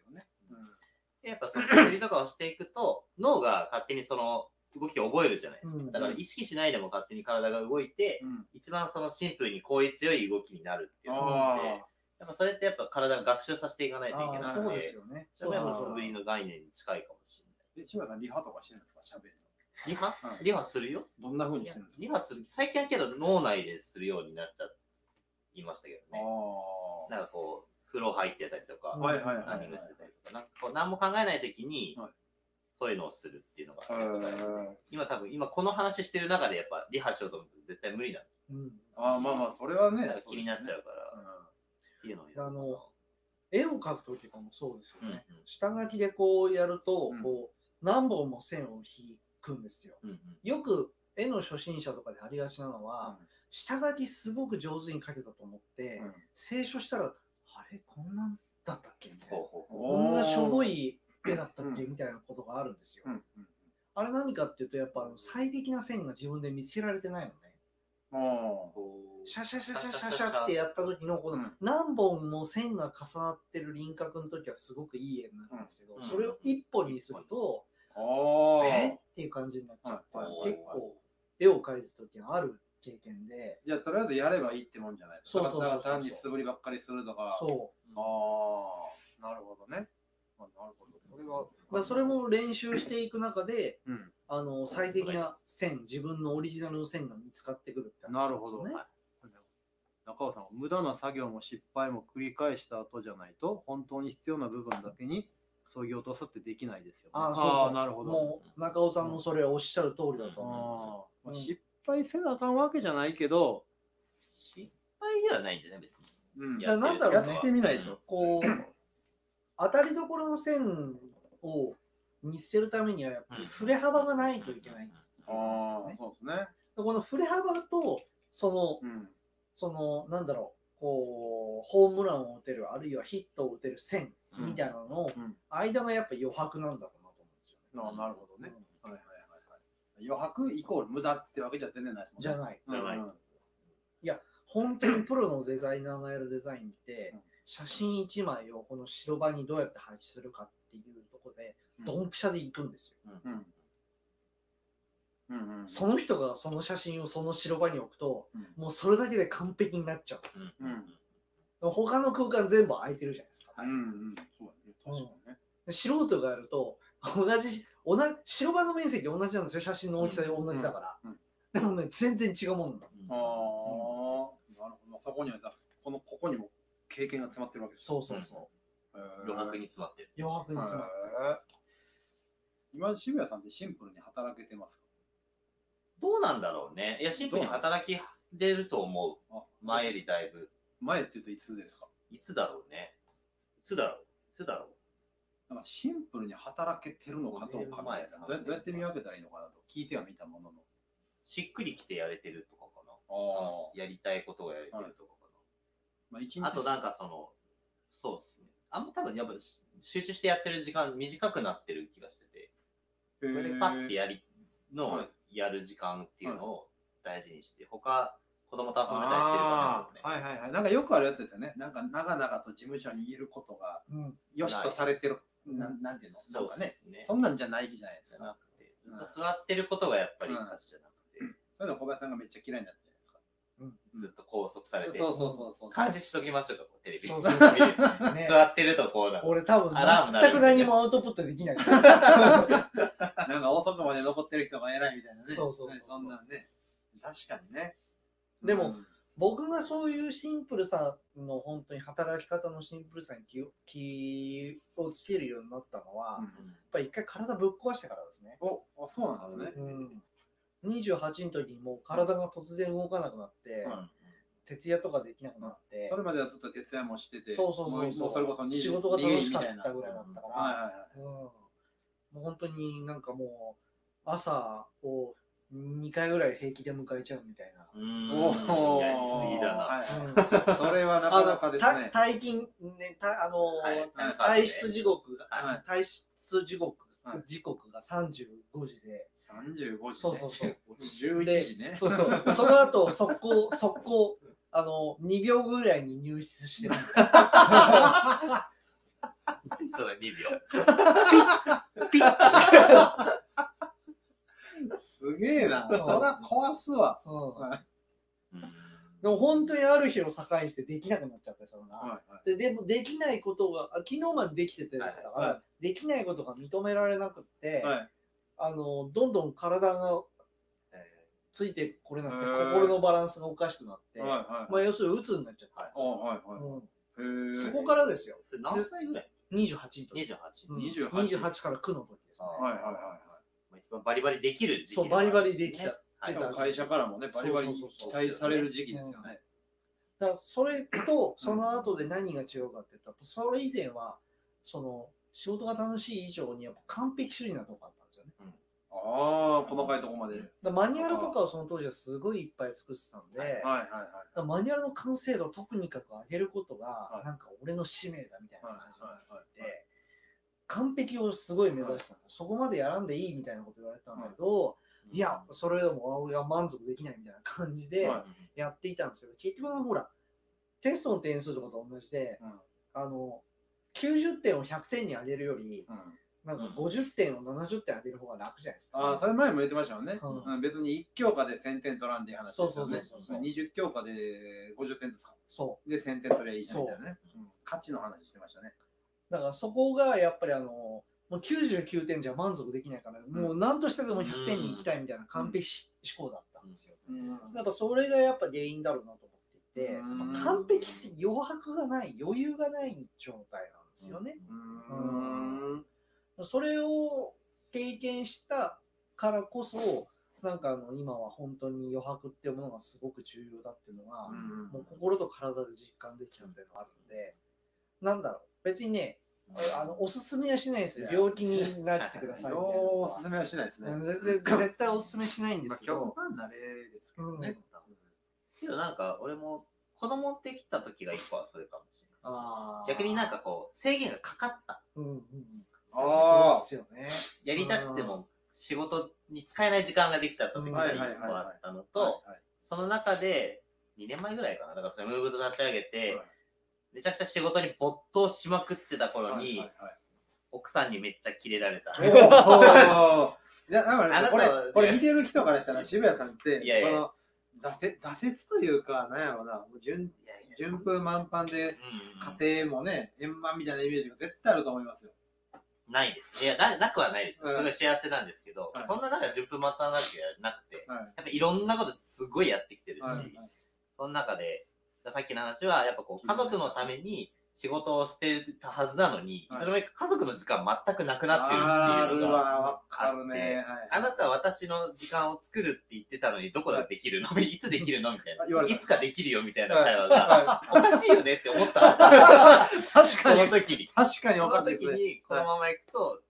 やっぱその素振りとかをしていくと、脳が勝手にその動きを覚えるじゃないですか。うんだから意識しないでも勝手に体が動いて、うん。一番そのシンプルに効率よい動きになるっていうのがあって、あやっぱそれってやっぱ体が学習させていかないといけないああ、そうので、ですよね。それは素振りの概念に近いかもしれえ、志村さん、リハとかしてるんですか？しゃべりない。リハ？うんリハするよどんな風にいやしてるんですか？リハする。最近はけど脳内でするようになっちゃいましたけどね。あなんかこう、風呂入ってたりとか、あ。はいはいはいはい。何がしてたりとか、なんかこう何も考えないときにはい、そういうのをするっていうのが、え今多分、今この話してる中でやっぱリハしようと思って絶対無理なんうん。ああ、まあまあ、それはねなんか。気になっちゃううから、っていうのをやの絵を描くときとかもそうですよね。下書きでこうやると、うんこう何本も線を引くんですよ。うんうんよく絵の初心者とかでありがちなのは、下書きすごく上手に描けたと思って、うん清書したら、あれこんなんだったっけ？みたいな。こんなしょぼい。い絵だったっけうんみたいなことがあるんですよ。あれ何かっていうと、やっぱ最適な線が自分で見つけられてないのね。シャシャシャシャシャシャってやった時のこのうん。何本も線が重なってる輪郭の時はすごくいい絵になるんですけど、うん。それを一本にすると。えっていう感じになっちゃって、結構絵を描いた時のある経験で、じゃあ、とりあえずやればいいってもんじゃないそうそうそうそうだから単に素振りばっかりするとか。そああ、なるほどね。あなるほど。それは。う。だからそれも練習していく中で、うん。あの最適な線、自分のオリジナルの線が見つかってくるって話なるほどですよね。中尾さんは無駄な作業も失敗も繰り返した後じゃないと本当に必要な部分だけに削ぎ落とすってできないですよね。あそうそうなるほど。もう中尾さんもそれはおっしゃる通りだとあ思うんですよ。ーまあうん失敗せなあかんわけじゃないけど、失敗ではないんじゃない？別に。うんいやなんだろうねやってみないと。こう、当たりどころの線を見せるためには、やっぱり振れ幅がないといけない。ああ、そうですね。この振れ幅と、その、うん。その、なんだろう、こう、ホームランを打てる、あるいはヒットを打てる線みたいなののうん間がやっぱ余白なんだろうなと思うんですよね。あなるほどね。はいはい。余白イコール無駄ってわけじゃ全然ないですもんね。じゃない。じゃない本当にプロのデザイナーがやるデザインってうん、写真1枚をこの白場にどうやって配置するかっていうところで、ドンピシャでいくんですよ。うんうんうん。その人がその写真をその白場に置くと、うんもうそれだけで完璧になっちゃうんですよ。うんうん他の空間全部空いてるじゃないですか。うんうん。そうだね。確かにね。で素人がやると、同じ、同じ、白場の面積同じなんですよ。写真の大きさで同じだから。うんうんでもね、全然違うもんだ。ああ、なるほど。そこにはさ、このここにも経験が詰まってるわけです。そうそうそう。余白に詰まってる。余白に詰まってる。今、渋谷さんってシンプルに働けてますか？どうなんだろうね。いや、シンプルに働き出ると思う。あ前よりだいぶ。前って言うといつですか？いつだろうね。いつだろう。いつだろう。なんかシンプルに働けてるのかどうかみたいなどうやどうやって見分けたらいいのかなと聞いてはみたものの。しっくりきてやれてるとかかな。あやりたいことがやれてるとかかまあ、一日あとなんかその、そうですね。あんま多分やっぱ集中してやってる時間短くなってる気がしてて、これでパッてやりの、はいやる時間っていうのを大事にして、他子供と遊んでたりしてるかあーはいはいはい。なんかよくあるやつですよね。なんか長々と事務所にいることがうん良しとされてる。うんなんなんていうの？そうかねですねそんなんじゃないじゃないですじゃか。ずっと座ってることがやっぱり価値じゃなくて、そういうの小林さんがめっちゃ嫌いになったじゃないですか。ずっと拘束されて、そうそうそうそう。監視しときましょうか、テレビ。そうそうそうね座ってるとこうなる。俺多分アラーム鳴る全く何もアウトプットできない。なんか遅くまで残ってる人が偉いみたいなね。そうそうそうねそんなんね。確かにね。でもうん僕がそういうシンプルさの本当に働き方のシンプルさに気を気をつけるようになったのは、うんやっぱり一回体ぶっ壊してからですね。お、あ、そうなんですね。うん、28の時にもう体が突然動かなくなって、うん徹夜とかできなくなって、それまではずっと徹夜もしてて、そうそうそうそうそれこそ20仕事が楽しかったぐらいだったから、はいはいはい。うん、もう本当になんかもう朝を2回ぐらい平気で迎えちゃうみたいな。うーん。やりすぎだな。はいうんそれはなかなかですね。た退勤ねたあの、はい退出時刻が、はい退出時刻、はい時刻が35時で、35時、ね。そうそうそう11で時ね。そうそう その後速攻速攻あの2秒ぐらいに入室してるそうだ、2秒。ピッすげえな。う。んそら壊すわ。うん。でも本当にある日を境にしてできなくなっちゃってそれが、はいはい。ででもできないことがあ昨日までできててですから、はいはできないことが認められなくって、はい。あのどんどん体がえついてこれなくて心のバランスがおかしくなって、はいはいまあ、要するに鬱になっちゃったんですあよ、はい。はいうん。そこからですよ。ーそれ何歳ぐらい？28の時 ?28。うん。28 28から9の時ですね。あはいはいはいバリバリできる時期そうバリバリできたはい。会社からもね、バリバリ期待される時期ですよね。だからそれとその後で何が違うかって言ったらそれ以前はその仕事が楽しい以上にやっぱ完璧主義なとこあったんですよね。ああ、細かいとこまで。マニュアルとかをその当時はすごいいっぱい作ってたんで、はいはいはい。マニュアルの完成度を特にかく上げることが、はい。なんか俺の使命だみたいなはい感じになってはいて、完璧をすごい目指したの、そこまでやらんでいいみたいなこと言われたんだけど、い。や、それでも俺が満足できないみたいな感じではやっていたんですけど、結局ほら、テストの点数とかと同じで、うん。あの、90点を100点に上げるより、うん。なんか50点を70点上げる方が楽じゃないですか。ああ、それ前も言ってましたよね。うん。うん別に1教科で1000点取らんでいい話ですよね。そうそうそうそう。20教科で50点ですか。そで、1000点取りゃいいじゃんみたいなね。価値の話してましたね。う。だからそこがやっぱりあの、もう99点じゃ満足できないから、もう何としてでも100点に行きたいみたいな完璧思考だったんですよ。やっぱそれがやっぱ原因だろうなと思っていて、うん。やっぱ完璧って余白がない、余裕がない状態なんですよね。それを経験したからこそ、なんかあの今は本当に余白っていうものがすごく重要だっていうのが、うん。もう心と体で実感できたっていうのがあるんで、なんだろう、別にね、あのおすすめはしないですよ。病気になってくださいみたいなのは。おすすめはしないですね。うん全然 絶対おすすめしないんでますあ、けど、極端な例ですけどね。けどなんか俺も子供できた時が一個はそれかもしれないあー。逆になんかこう制限がかかった。うんうん。うん、あー。そうっすよね。やりたくても仕事に使えない時間ができちゃった時が一個あったのとはいはい。その中で2年前ぐらいかな。だからそれムーブと立ち上げて、はいめちゃくちゃ仕事に没頭しまくってた頃に、はいはいはい。奥さんにめっちゃキレられた。いや、だからね、これこれ見てる人からしたら渋谷さんって、いやいや。この挫折挫折というか、なんやろうな、もう順いやいや順風満帆で、うん。うん家庭もね、円満みたいなイメージが絶対あると思いますよ。ないです。いやな、なくはないです。うん。すごい幸せなんですけど、はい。そんな中、順風満帆なわけじゃなくて、はい。やっぱいろんなことすごいやってきてるし、はい。その中で、さっきの話は、やっぱこう、家族のために仕事をしてたはずなのに、はい。いつの間にか家族の時間全くなくなってるあっていうのが、るわ、わかるね。はいあなたは私の時間を作るって言ってたのに、どこでできるの？いつできるの？みたいな。いつかできるよみたいな会話が、はおかしいよねって思ったの。い確そかに、の時に。確かにおそのかしいですね。時に、このままいくと、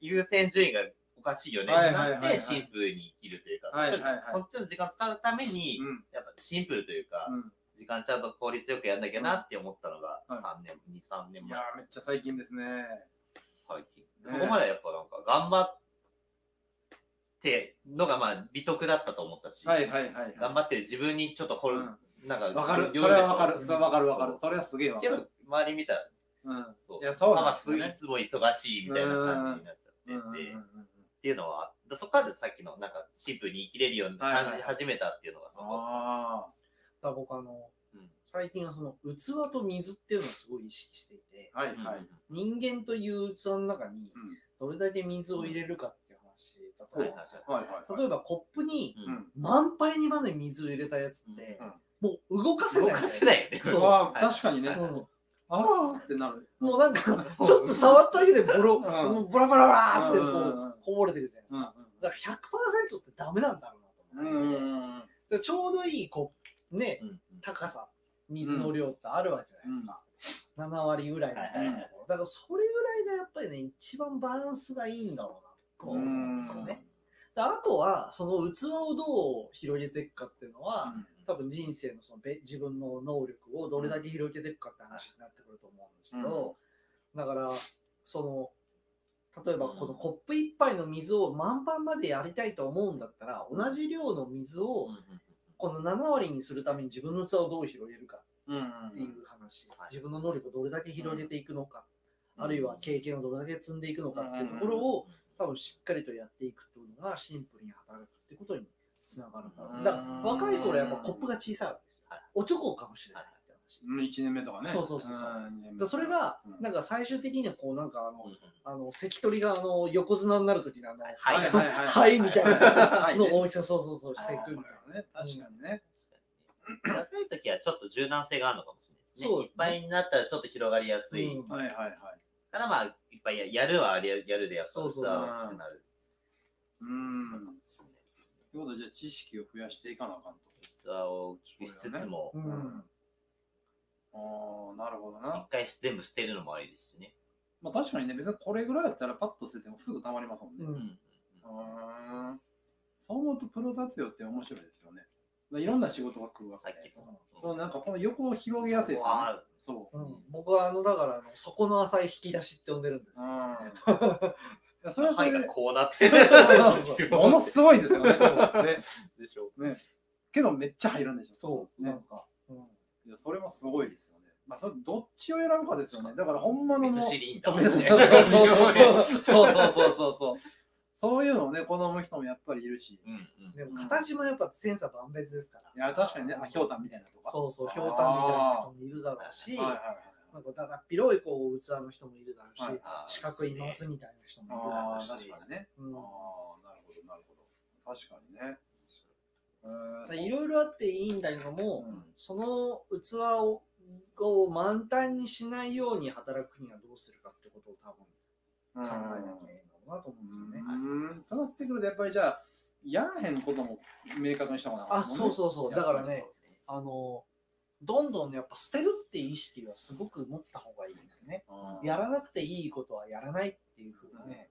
優先順位がおかしいよねはいってなって、シンプルに生きるというか、はいはいはい。そっちの時間を使うために、うん。やっぱシンプルというか、うん時間ちゃんと効率よくやんなきゃなって思ったのがはい3年、2、3年前いやー、めっちゃ最近ですね。最近。ねそこまでやっぱなんか頑張ってのがまあ美徳だったと思ったし、はいはいはい。頑張ってる自分にちょっと掘る、なんかわかる。よそれはわかる。それはわかるわかる。それはすげえわかけどる。周り見たらうん。そういや、そうなんですよね。すいつも忙しいみたいな感じになっちゃってて、うんうんうんうんっていうのはでそこからさっきのなんかシンプルに生きれるように感じ始めたっていうのがそこあだから僕あの、うん最近はその器と水っていうのをすごい意識していて、あ。はいうんはい。人間という器の中にどれだけ水を入れるかっていう話だと思うんですよ。はいはい。例えばコップに。満杯にまで水を入れたやつって、もう動かせない。動かせないよね。そう確かにね。うんああってなる。もうなんか、ちょっと触っただけでボロ、うボラボラボラーってこうこぼれてるじゃないですうんか。だから100%ってダメなんだろうなとうん思ってちょうどいいこうね、うん高さ、水の量ってあるわけじゃないですか。7割ぐらいみたいなところ。だからそれぐらいがやっぱりね、一番バランスがいいんだろうなと。思うん。ですよね。であとは、その器をどう広げていくかっていうのは、多分人生のそのべ自分の能力をどれだけ広げていくかって話になってくると思うんですけど、だからその例えばこのコップ一杯の水を満帆までやりたいと思うんだったら同じ量の水をうんうんこの7割にするために自分の器をどう広げるかっていう話、はい。自分の能力をどれだけ広げていくのか、うん。あるいは経験をどれだけ積んでいくのかっていうところを多分しっかりとやっていくというのがシンプルに働くってことにつながるんだろうだから若い頃やっぱコップが小さいわけですよ。はい。おちょこかもしれない話。うん、1年目とかね。そうそうそうそだそれがうんなんか最終的にはこうなんかあの、あの関取があの横綱になるときのあの、はいはいはい みたいなはいの大きさそうそうそうしていくみたいな。ね。確かにね。確かに若い時はちょっと柔軟性があるのかもしれないですね。そういっぱいになったらちょっと広がりやすい。うんはいはいはい。からまあ、いっぱいややるはあれやるでやっぱそうそう器は大きくなる。うん。ということで、じゃあ知識を増やしていかなあかんと。器を大きくしつつも、うんうんああ、なるほどな一。回全部捨てるのもありですしね。まあ確かにね、別にこれぐらいだったらパッと捨ててもすぐ溜まりますもんね。うんうんそう思うとプロ雑用って面白いですよね。まあいろんな仕事が来るわけでさっき。の。そうなんかこの横を広げやすいですよねあ。そう。うん僕はあのだからあの底の浅い引き出しって呼んでるんですよ、うん。いやそれはそれこうなってそうそうそうものすごいですよね。ね でしょ。ね。けどめっちゃ入るんでしょ。そう、ねなんか、うんいやそれもすごいですよね。まあそれどっちを選ぶかですよね。だからほんまのシリンダそうー そうそうそうそうそうそう。そういうのをね、好む人もやっぱりいるし。うんうんでも形もやっぱ千差万別ですからいや、確かにね、あ、ひょうたんみたいなとか。そうそうひょうたんみたいな人もいるだろうし、はいはいはい。なんかだだっ広いこう器の人もいるだろうし、はいあー四角いマスみたいな人もいるだろうし、確かにね。うんああ、なるほど、なるほど。確かにね。えーいろいろあっていいんだけども、うんその器をを満タンにしないように働くにはどうするかってことを多分考えなきゃいいのかなと思うんですよね。うん。となってくると、やっぱりじゃあ、やらへんことも明確にした方があ、そうそうそう。だからねあの、どんどんやっぱ捨てるっていう意識はすごく持った方がいいですね。う。やらなくていいことはやらないっていうふうにね、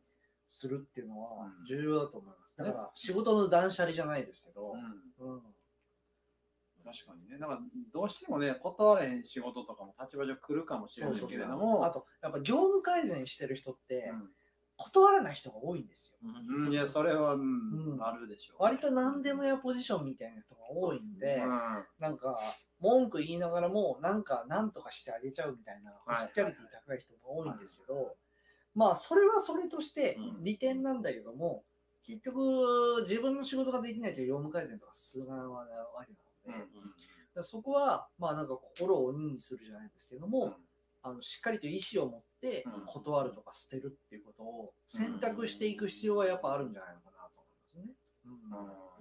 するっていうのはうん重要だと思います。だから仕事の断捨離じゃないですけど、うん。うん。確かにね。なんか、どうしてもね、断れへん仕事とかも立場上来るかもしれないけれども、あと、やっぱ業務改善してる人ってうん。断らない人が多いんですよ。うん、いや、それは、うんうん。あるでしょう。割と何でもやポジションみたいな人が多いんで、うん。なんか文句言いながらもなんか何とかしてあげちゃうみたいなホスピタリティ高い人が多いんですけど、まあそれはそれとしてうん。利点なんだけども、結局自分の仕事ができないと業務改善とか進まないわけなので、だからそこはまあなんか心を鬼にするじゃないですけども、あのしっかりと意思を持ってうん断るとか捨てるっていうことを選択していく必要はやっぱあるんじゃないのかなと思いますね。う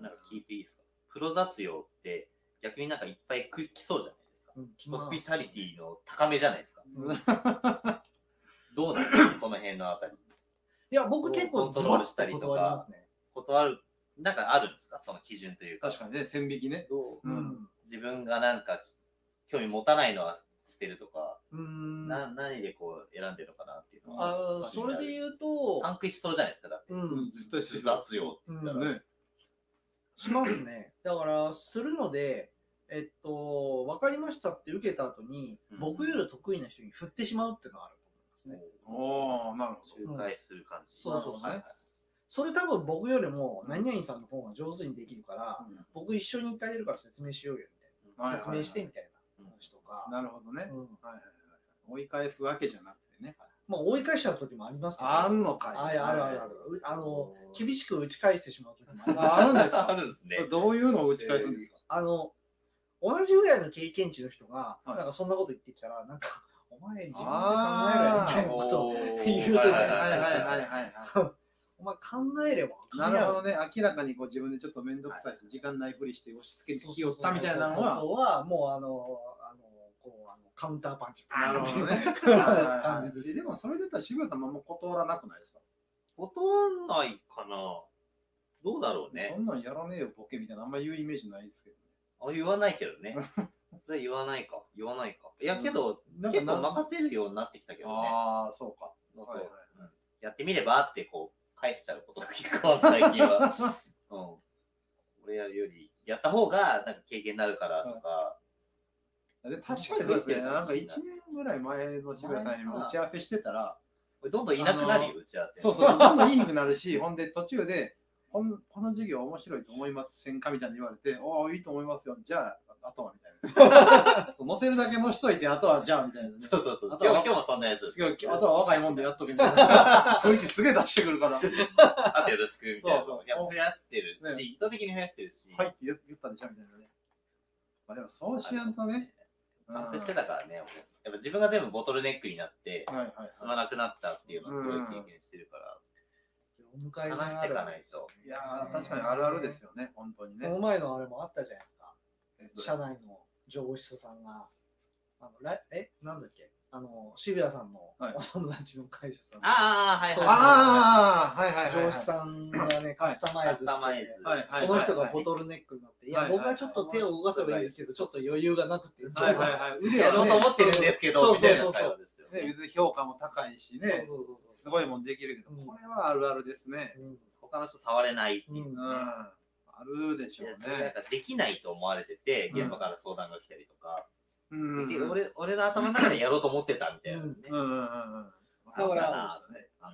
んなんか聞いていいですか？プロ雑用って逆になんかいっぱい来そうじゃないですか。うんホスピタリティの高めじゃないですか。どうなんですか？この辺のあたり。いや、僕結構ズバッと断りますね。断る、なんかあるんですか？その基準というか。確かにね、線引きね。どう？うん自分がなんか興味持たないのは捨てるとか、うん。な何でこう選んでるのかなっていうのは。あーそれで言うと、パンクしそうじゃないですか、だって。うん、絶対し雑用って言ったら。うんね。しますね。だから、するので、えっと、分かりましたって受けた後に、うん僕より得意な人に振ってしまうっていうのがあると思いますね。おおなるほど。仲介する感じ。そうそうそうそれ多分僕よりも何々さんの方が上手にできるから、うん僕一緒に行ってあげるから説明しようよみたいな。説明してみたいな話とか。なるほどね。はいうんはいはい。追い返すわけじゃなくてね。まあ追い返しちゃう時もありますけど。あんのかい。あるあるあるある。うあの、厳しく打ち返してしまう時もあります。ああるんですか？あるんですね。どういうのを打ち返すんですか？あの、同じぐらいの経験値の人が、はいなんかそんなこと言ってきたら、なんか、お前自分で考えろよみたいなことを、言うはいはいはいはいはい。お前考えれば分かなるほどね。ね。明らかにこう自分でちょっと面倒くさいし、時間ないふりして押し付けてきよったみたいなのそうは。そうは、もうあの、あの、こう、あのカウンターパンチ。なるほどね。感じです。でもそれだったら渋谷さんもあんま断らなくないですか？断んないかな。どうだろうねそ。んなんやらねえよ、ボケみたいな、あんま言うイメージないですけど。あ言わないけどね。それ言わないか。言わないか。いや、けど、なんか結構任せるようになってきたけどね。ああ、そうか。なんかはいはいうんやってみればってこう返しちゃうことが結構最近は。うん。俺やるより、やった方がなんか経験になるからとか。で確かにそうですね。なんか1年ぐらい前の渋谷さんにも打ち合わせしてたら、これどんどんいなくなるよ、打ち合わせ。そうそう、どんどん言いにくくなるし、ほんで途中で、こんこの授業面白いと思いませんか？みたいに言われて、おお、いいと思いますよ。じゃあ、あとはみたいな。そう載せるだけ載しといて、あとはじゃあみたいなね。そうそうそう。あとは今日今日もそんなやつです。違うあとは若いもんでやっとけみたいな。雰囲気すげえ出してくるから。あとよろしくみたいなそうそういや増やしてるねし、意図的に増やしてるし。はいって言言ったでしょみたいなね。まあでもそうしやんとね。ちゃんとしてたからね、俺やっぱ自分が全部ボトルネックになって、はいはいはい。進まなくなったっていうのをすごい経験してるから、お迎え話していかないと。いやー、確かにあるあるですよね、本当にねこ。の前のあれもあったじゃないです社内の上司さんが、あの来え、なんだっけ？あの、渋谷さんのはい。お友達の会社さん。の、ああ、はいはい。はい。ああ、はいはいはいはい。上司さんがね、カスタマイズして、カスタマイズ。はいはいその人がボトルネックになって、いや、はいはい。僕はちょっと手を動かせばいいんですけど、ちょっと余裕がなくて、はいはいはい。腕やろうと思ってるんですけど、そうみたいなそう。そうそう会話ですよね、ね。別に評価も高いしね、そうそうそうすごいもんできるけど、うん。これはあるあるですね。そう。他の人触れないってうんいう。うん。あるでしょういやそれなんね。かできないと思われてて、うん現場から相談が来たりとか、うん。で俺俺の頭の中でやろうと思ってたみたいなね。うんうんうんうん。だから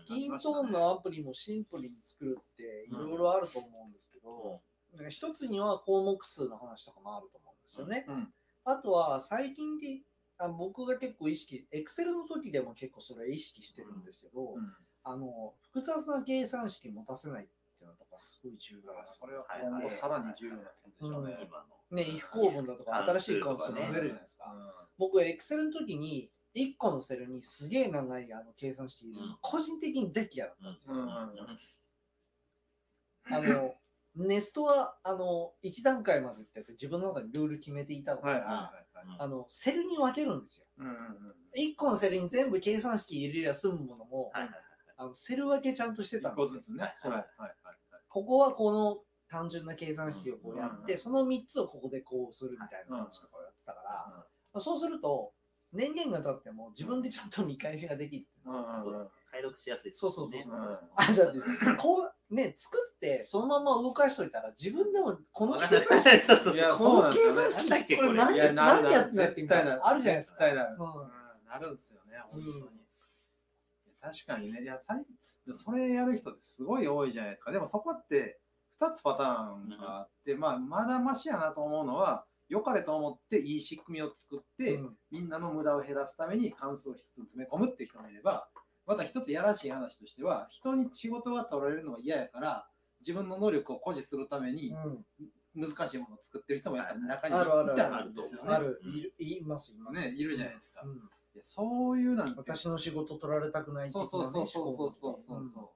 キントーンのアプリもシンプルに作るっていろいろあると思うんですけど、一つには項目数の話とかもあると思うんですよね。うんあとは最近であ僕が結構意識、Excel の時でも結構それ意識してるんですけど、うんあの複雑な計算式持たせないっていうのとかすごい重要だなそれは今後さらに重要になってくるでしょうね。今の。ね、if 構文だとか新しい関数が増えるじゃないですか。う僕、Excel の時に1個のセルにすげえ長いあの計算式入れるの、うん個人的に大嫌いだったんですよ。んうんうんあの、ネストは、あの、1段階までって自分の中でルール決めていたのが、はいはいはいはい。あの、セルに分けるんですよ。うんうんうん1個のセルに全部計算式入れりゃ済むものも、はいはいはいあのセル分けちゃんとしてたんですよ。ね。はいはいはい。ここはこの単純な計算式をこうやって、うんその3つをここでこうするみたいな話とかをやってたから、そうすると、年限が経っても自分でちゃんと見返しができる。そうです解読しやすいそうそうそう。あだってこうね作ってそのまま動かしといたら自分でもこの計算式そうそうそう。いやこの計算式だっけこれこれ何いやってたってみたいなあるじゃないですか。絶対なる。うん。うん。なるんですよね、本当に。確かにね、いそれやる人ってすごい多いじゃないですか。でもそこって2つパターンがあって、まあ、まだましやなと思うのは、良かれと思っていい仕組みを作って、うんみんなの無駄を減らすために関数を一つ詰め込むっていう人もいれば、また一つやらしい話としては、人に仕事が取られるのが嫌やから、自分の能力を誇示するためにうん難しいものを作ってる人もやっぱり中にいたんですよね。あるいますいます。ね、いるじゃないですか。うんいやそういうなんて私の仕事取られたくない的なそうねそうそうそうそうそうそ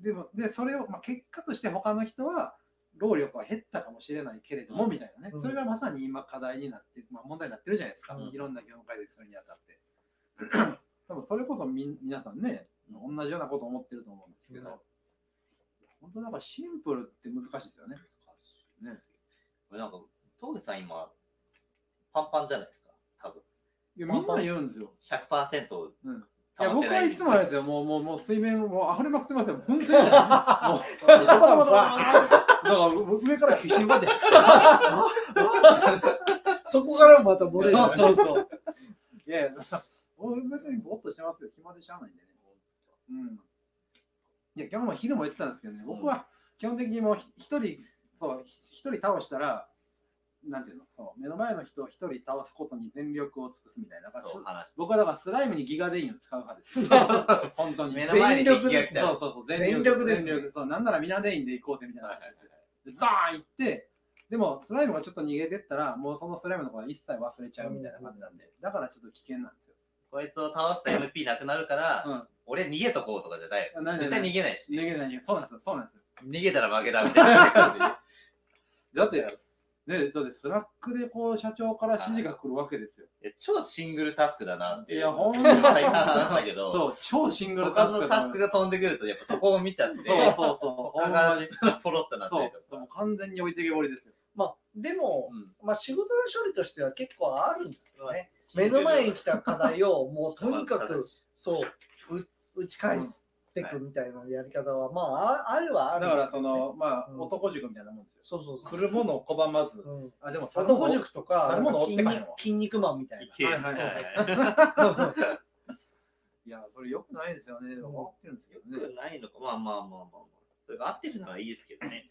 う、でもでそれを、まあ、結果として他の人は労力は減ったかもしれないけれども、うん。みたいなね、うん。それがまさに今課題になって、まあ、問題になってるじゃないですか、うん。いろんな業界でするにあたって。多分それこそみん皆さんね同じようなこと思ってると思うんですけど、うん。本当だからシンプルって難しいですよね。ね。これなんか、峠さん今、パンパンじゃないですか、多分。いやみんな言うんですよ100%うん溜いや僕はいつもあれですよ、もうもうもう水面もう溢れまくってますよ、噴 水もうそうバタバタバタだから上から必死にバって、ああそこからまた漏れる。そうそうそう。いやいや、俺別にぼーっとしてますよ。暇でしゃあないんでね。うん。いや、今日も昼も言ってたんですけどね、僕は基本的にもうひ一人、そう、ひ一人倒したら、なんていうの、そう目の前の人を一人倒すことに全力を尽くすみたいな。そう話僕はだからスライムにギガデインを使う派です。本当に。目の前に敵が来たらそうそうそう、全力ですね全力そうなんならミナデインで行こうぜみたいな話ですよ。でザーン行って、でもスライムがちょっと逃げてったら、もうそのスライムのことは一切忘れちゃうみたいな感じなんで、だからちょっと危険なんですよ。こいつを倒した MP なくなるから、うん俺逃げとこうとかじゃないよ。絶対なんで逃げないし、逃げない逃げない。そうなんですよ、そうなんですよ。逃げたら負けだみたいな感じ。だって、ね、だってスラックでこう社長から指示が来るわけですよ。いや超シングルタスクだなっていう。いやほんん最初話したけど、そう、超シングルタスクのタスクが飛んでくると、やっぱそこを見ちゃって、そうそうそう。他がちょっとポロッとなったそうりとか。そう、もう完全に置いてけぼりですよ。まあ、でも、うんまあ、仕事の処理としては結構あるんですよね。目の前に来た課題をもうとにかくそうう打ち返していくみたいなやり方は、まあああるはあるだからその、まあ、うん男塾みたいなもんですよ。そうそうそう。来るものを拒まず。うんあ、でも男塾とか筋肉筋肉マンみたいいけるはいはいな。いや、それ良くないですよね。でも思ってるんですけどね。よくないのか。まあまあまあまあまあ。それが合ってるのはいいですけどね。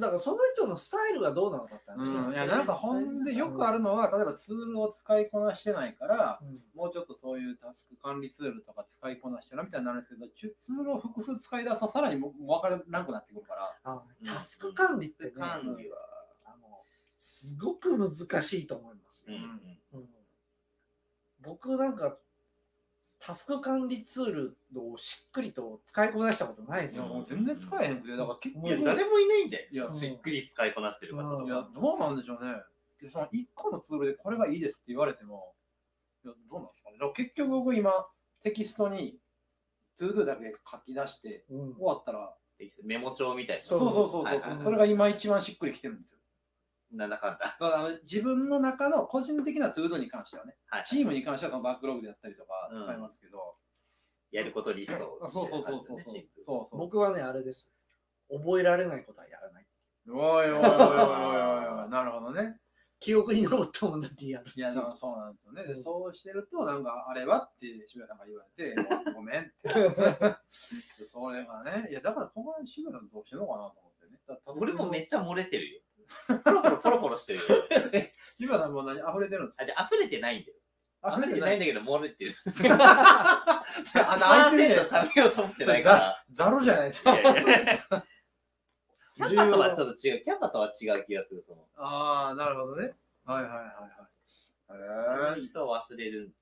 だからその人のスタイルがどうなのかって話うん、いや、ねなんかほんでよくあるのは、例えばツールを使いこなしてないから、うんもうちょっとそういうタスク管理ツールとか使いこなしてるみたいになるんですけど、ツールを複数使い出すとさらにもう分からなくなってくるから。あタスク管理ってね、管理は。あのすごく難しいと思いますよ、うんうん。うん僕なんかタスク管理ツールをしっくりと使いこなしたことないですいや、よ。もう全然使えへんくて、だから結もういや、局、誰もいないんじゃないですいやか。しっくり使いこなしてる方うんいや、どうなんでしょうね。でその1個のツールでこれがいいですって言われても、いやどうなんですかね。だから結局僕今、テキストに ToDo だけ書き出して、うん終わったら、メモ帳みたいな。そそううそうそうそう、はいはいはいそれが今一番しっくりきてるんですよ。なんだかんだ。あの自分の中の個人的な ToDo に関してはね、はい。チームに関してはそのバックログであったりとかうん使いますけど、やることリストあそうそうそうそうそう。僕はね、あれです。覚えられないことはやらない。おいおいおいおいおいおい、なるほどね。記憶に残ったもんだってやる。いや、だからそうなんですよね。で、うんそうしてると、なんか、あれはって渋谷さんが言われて、ごめんって。でそれがね、いや、だから、そこは渋谷さんどうしてんのかなと思ってね。だ俺もめっちゃ漏れてるよ。ポロポロポロポロしてるよ。渋谷さんも何？溢れてるんですか？あ、じゃあ溢れてないんだよ。溢れてない？んだけど漏れてる。穴開いてるじゃないですか。冷めようと思ってないから。ザロじゃないですか。いやいや キャパとはちょっと違う。キャパとは違う気がする。そのああ、なるほどね。はいはいはいはい。へ人は忘れる。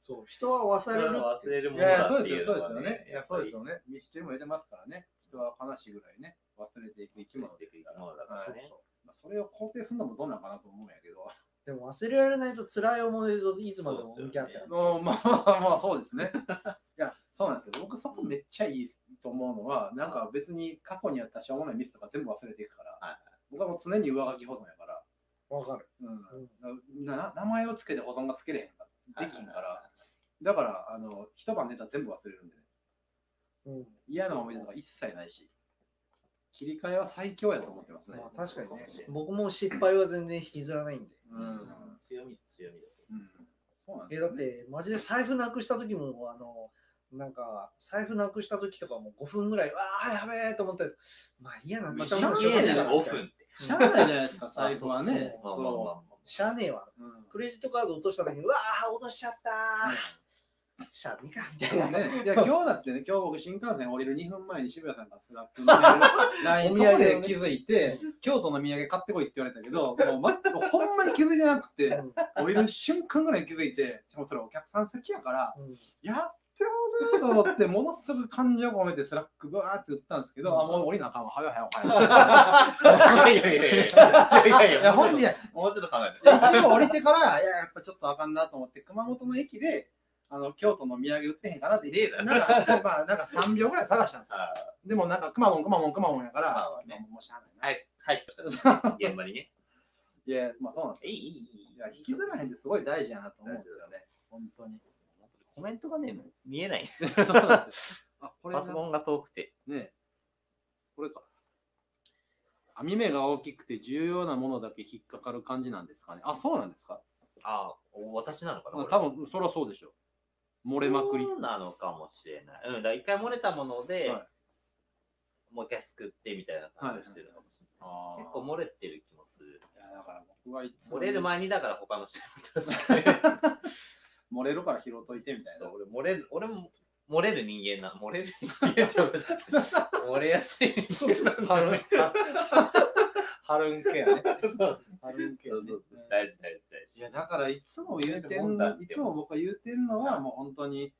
そう、人は忘それる。忘れるえ。ものいやいや、だっていうそうですよ、そうですよね。いや、そうですよね。ミスチルも入れてますからね。人は悲しいぐらいね、忘れていく生き物ですから。ねはいまあそれを肯定するのもどうなのかなと思うんやけど。でも忘れられないと辛い思い出といつまでも向き合ってる。もうまあまあまあそうですね。いや、そうなんですよ。僕そこめっちゃいいと思うのは、なんか別に過去にあったしょうもないミスとか全部忘れていくから、はい僕はもう常に上書き保存やから、わかる。うんな名前をつけて保存がつけれへんから、できひんかはいら、だから、あの一晩寝たら全部忘れるんでね。うん。嫌な思い出とか一切ないし、切り替えは最強やと思ってますね。まあ確かにね、僕も失敗は全然引きずらないんで。うん。うん。強み強みだと。そうなんでえ、だって、マジで財布なくした時も、あの、なんか、財布なくした時とかも5分ぐらい、わあ、やべえと思って、まあ嫌なくしたもんまあしょうがねえな5分って。しゃあないじゃないですか、財布はね。まあまあまあまあ。しゃあねえわ。うんクレジットカード落とした時に、うわあ、落としちゃったー。しゃあねえか、みたいな。ね、いや今日だってね、今日僕新幹線降りる2分前に渋谷さんがスラックに LINE そこで気づいて、京都の土産買ってこいって言われたけど、もう、ま、ほんまに気づいてなくて、うん降りる瞬間ぐらいに気づいて、しかもそれお客さん席やから、うんやってもなと思って、ものすごく感情を込めてスラックブワーって打ったんですけど、あ、もう降りなあかんわ、はよはよはよ。いやいやいやいやいやいやいや、ほんで、いやもうちょっと考えて。降りてから、いや、やっぱちょっとあかんなと思って、熊本の駅で、あの京都の土産売ってへんかなって言って、なんか、まあ、なんか3秒ぐらい探したんですよ。さでもなんか、くまモンくまモンくまモンやから、まあまあねもうしゃあないはい、はい、現場にね。いや、まあそうなんですよ。いい、いい、いや、引きずらへんってすごい大事やなと思うんですよね。本当に。コメントがね、見えない。そうなんですよ。あ、これパソコンが遠くて。ね。これか。網目が大きくて重要なものだけ引っかかる感じなんですかね。あ、そうなんですかあ、お私なのかな多分そりゃそうでしょ。漏れまくり。そうなのかもしれない。うん、だから一回漏れたもので、はいもう一回すくってみたいな感じをしてるのかもしれあーない。結構漏れてる気もする。いやだから僕はいつも漏れる前にだから他の人に。漏れるから拾っといてみたいなそう。俺漏れる、俺も漏れる人間な、漏れる人間 漏れやすい人間なん。ハルンケアね。そうハルンケアねそうそうそう。大事大事大事。いやだからいつも言うてんのいつも僕が言うてんのはもう本当に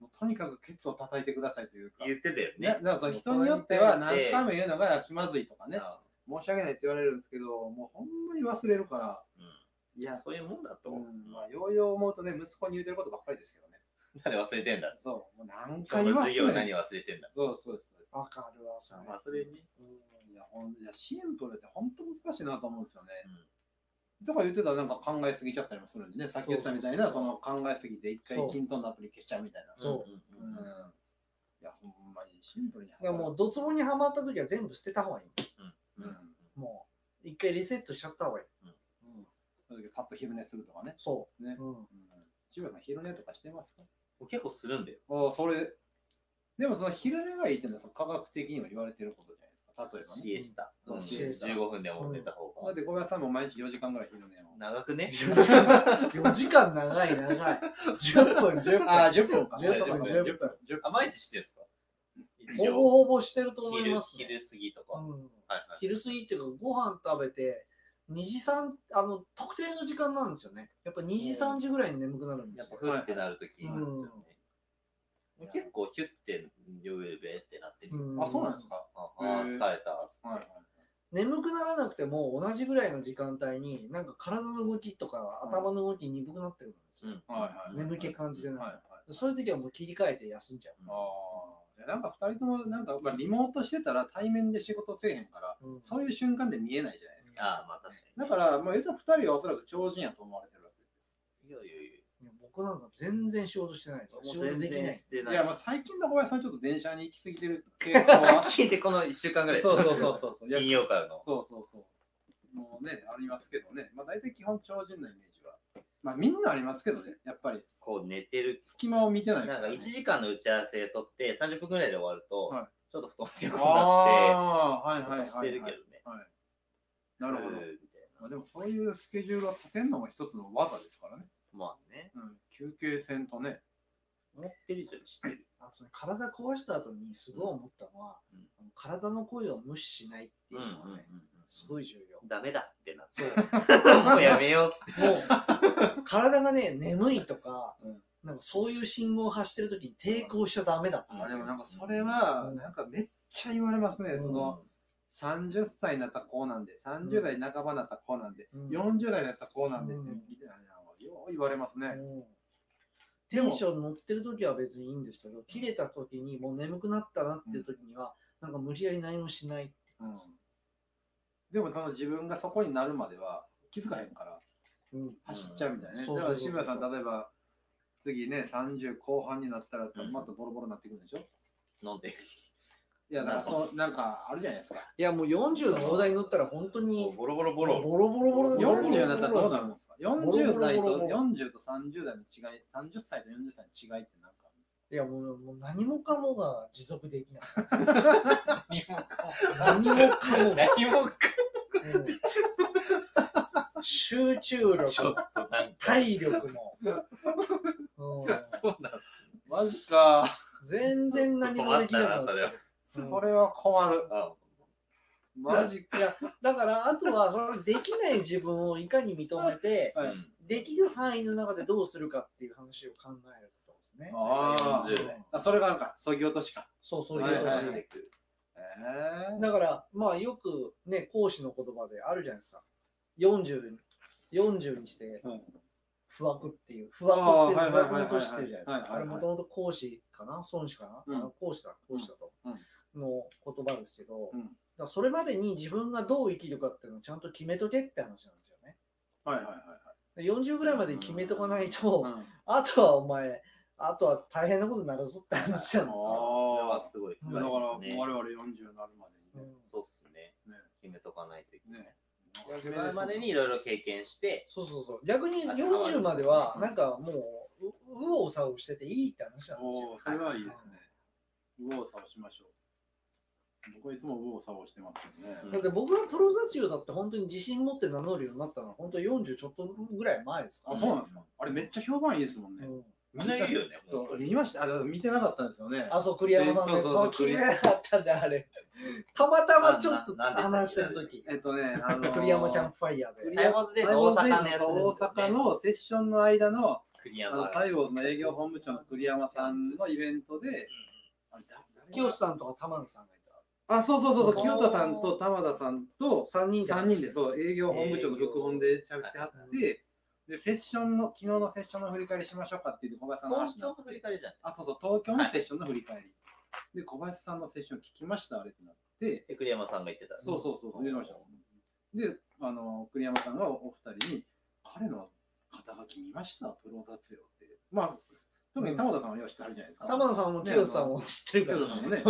もうとにかくケツを叩いてくださいというか。言ってたよね、ね。だからその人によっては何回も言うのが気まずいとかね、あ申し訳ないって言われるんですけど、もうほんまに忘れるから、うんいや、そういうもんだとう思う。んまあ、ようよう思うとね、息子に言うてることばっかりですけどね。なんで忘れてんだそう、もう何今回忘れてんだそうそうです。そうわかるわ、それ。まあそれに。うんいやほんいやシンプルって本当難しいなと思うんですよね。うんとか言ってたらなんか考えすぎちゃったりもするんでね、さっき言ってたみたいな、その考えすぎて一回そうキントンのアプリ消しちゃうみたいな。そううん。いや、ほんまにシンプルに。いやもう、ドツボにはまった時は全部捨てた方がいい。うん。うん。もう、一回リセットしちゃった方がいい。うん。その時パッと昼寝するとかね。そね。う。うん。うん。渋谷さん昼寝とかしてますか？結構するんだよ。ああ、それ。でもその昼寝がいいっていうのはその科学的にも言われてることじゃない。例えばね。シエスタ。うんうんシエスタ15分でも寝た方が。だって小林さんも毎日4時間ぐらい昼寝を。長くね？4時間長い長い。10分、10分。ああ、10分か。10分そう10分10あ、毎日してるんですか？ほぼほぼしてると思い昼ます、ね。昼過ぎとか。はいうんはい。昼過ぎっていうか、ご飯食べて、2時3あの特定の時間なんですよね。やっぱ2時3時ぐらいに眠くなるんですよ。やっぱふってなるときなんですよね。結構ヒュッて夜べってなってるあ、そうなんですか？ああー、疲れた。はいはい。眠くならなくても同じぐらいの時間帯になんか体の動きとか頭の動き鈍くなってるんですよ。うんはいはい。眠気感じてなはいはい。そういう時はもう切り替えて休んじゃう。ああ。なんか2人とも、なんか、まあ、リモートしてたら対面で仕事せえへんから、うんそういう瞬間で見えないじゃないですか。ああ、まあ確かに。だから、まあ、言うたら2人はおそらく超人やと思われてるわけですよ。いやいやいいや僕なんか全然仕事してないですよ。仕事できない。然してない。いや、まあ、最近の小林さん、ちょっと電車に行き過ぎてる傾向は。聞いてこの1週間ぐらいそうそうそうそう金曜からの。そうそうそう。もうね、ありますけどね。まあ、大体基本超人のイメージは。まあ、みんなありますけどね、やっぱり。こう寝てる。隙間を見てないなんかね1時間の打ち合わせ取って30分ぐらいで終わると、はいちょっと布団に横になっああ、はいはいはい、て、してるけどね。はい。なるほど。まあ、でもそういうスケジュールを立てるのも一つの技ですからね。なまあね、うん、休憩戦とね。思ってる以上にしてる。あそれ体壊した後にすごい思ったのは、うんあの体の声を無視しないっていうのがね、すごい重要。ダメだってなって。もうやめようっつって。もう、体がね、眠いとか、うんなんかそういう信号を発してるときに抵抗しちゃダメだって。うんまあでもなんかそれは、うんなんかめっちゃ言われますね。うんその、30歳になったらこうなんで、30代半ばになったらこうなんで、うん40代になったらこうなんでってうん見てないな。よう言われますね。うんテンション乗ってるときは別にいいんですけど、切れたときにもう眠くなったなっていうときには、なんか無理やり何もしない。うん。でもその自分がそこになるまでは気づかへんからうん走っちゃうみたいなね。うんだから渋谷さん、例えば次ね、30後半になったらうんまたボロボロになってくるんでしょ、飲んで？いや、だからそうなんかあるじゃないですか。いやもう40の大台に乗ったら本当にボロボロボボロ。ロボロボロで40になったらどうなるんですか？ボロボロ ?40 代とボロボロ40と30代の違い、30歳と40歳の違いってなんかいやもうもう何もかもが持続できない。何もかも。何もかもが。何もかうん集中力、ちょっとなんか。体力も。うんそうなんマジか。全然何もできなくな困ったなそれは困る。あマジか。だからあとはそのできない自分をいかに認めてできる範囲の中でどうするかっていう話を考えることですね。ああ40代あ、それがなんか、そぎ落としか。そうそういうはいはい話はい。えだからまあよくね講師の言葉であるじゃないですか。40 40にしてうん。不惑っていう不惑って不惑の年してるじゃないですか。あれもともと講師かな？孫子かな、講師だ講師だと、うんの言葉ですけど、うんだからそれまでに自分がどう生きるかっていうのをちゃんと決めとけって話なんですよね。はいはいはいで40ぐらいまでに決めとかないと、はい。うんあとはお前、あとは大変なことになるぞって話なんですよ。それはすごいだから。我々40になるまでにね。うんそうっすね。決めとかないといけない。ね40までにいろいろ経験して、そうそうそう。逆に40までは、なんかもう、う右往左往してていいって話なんですよそれはいいですね。右往左往しましょう。僕はいつも右往左往してますけどね。だって僕がプロ雑用だって本当に自信持って名乗るようになったのは本当40ちょっとぐらい前ですからあ、そうなんですか。あれめっちゃ評判いいですもんね。うん。みんな言うよね。見ましたあ、見てなかったんですよね。あ、そう、栗山さんのやつ。そうそう、そだったんで、あれ。たまたまちょっと話してる時。えっとね、あのー栗山キャンプファイヤーで。サイボーズデーズ大阪のやつですよね大阪のセッションの間の、栗山。あのサイボーズの営業本部長の栗山さんのイベントで、あれだ誰が清さん。とか玉野さん。がいあ、そうそうそうそう、清田さんと玉田さんとた。3人で。3人でそう営業本部長の副本で喋ってはって、で、セッションの、昨日のセッションの振り返りしましょうかっていう小林さんの話東京の振り返りじゃん。あ、そうそう、東京のセッションの振り返り。で、小林さんのセッション聞きました、あれってなって、で栗山さんが言ってた。そうそうそう、言いました。で、あの、栗山さんがお二人に、彼の肩書き見ました、プロ雑用って。まあ、特に玉田さんはよう知ってはるじゃないですか。玉野さんも清さんも知ってるから。清田さんもね、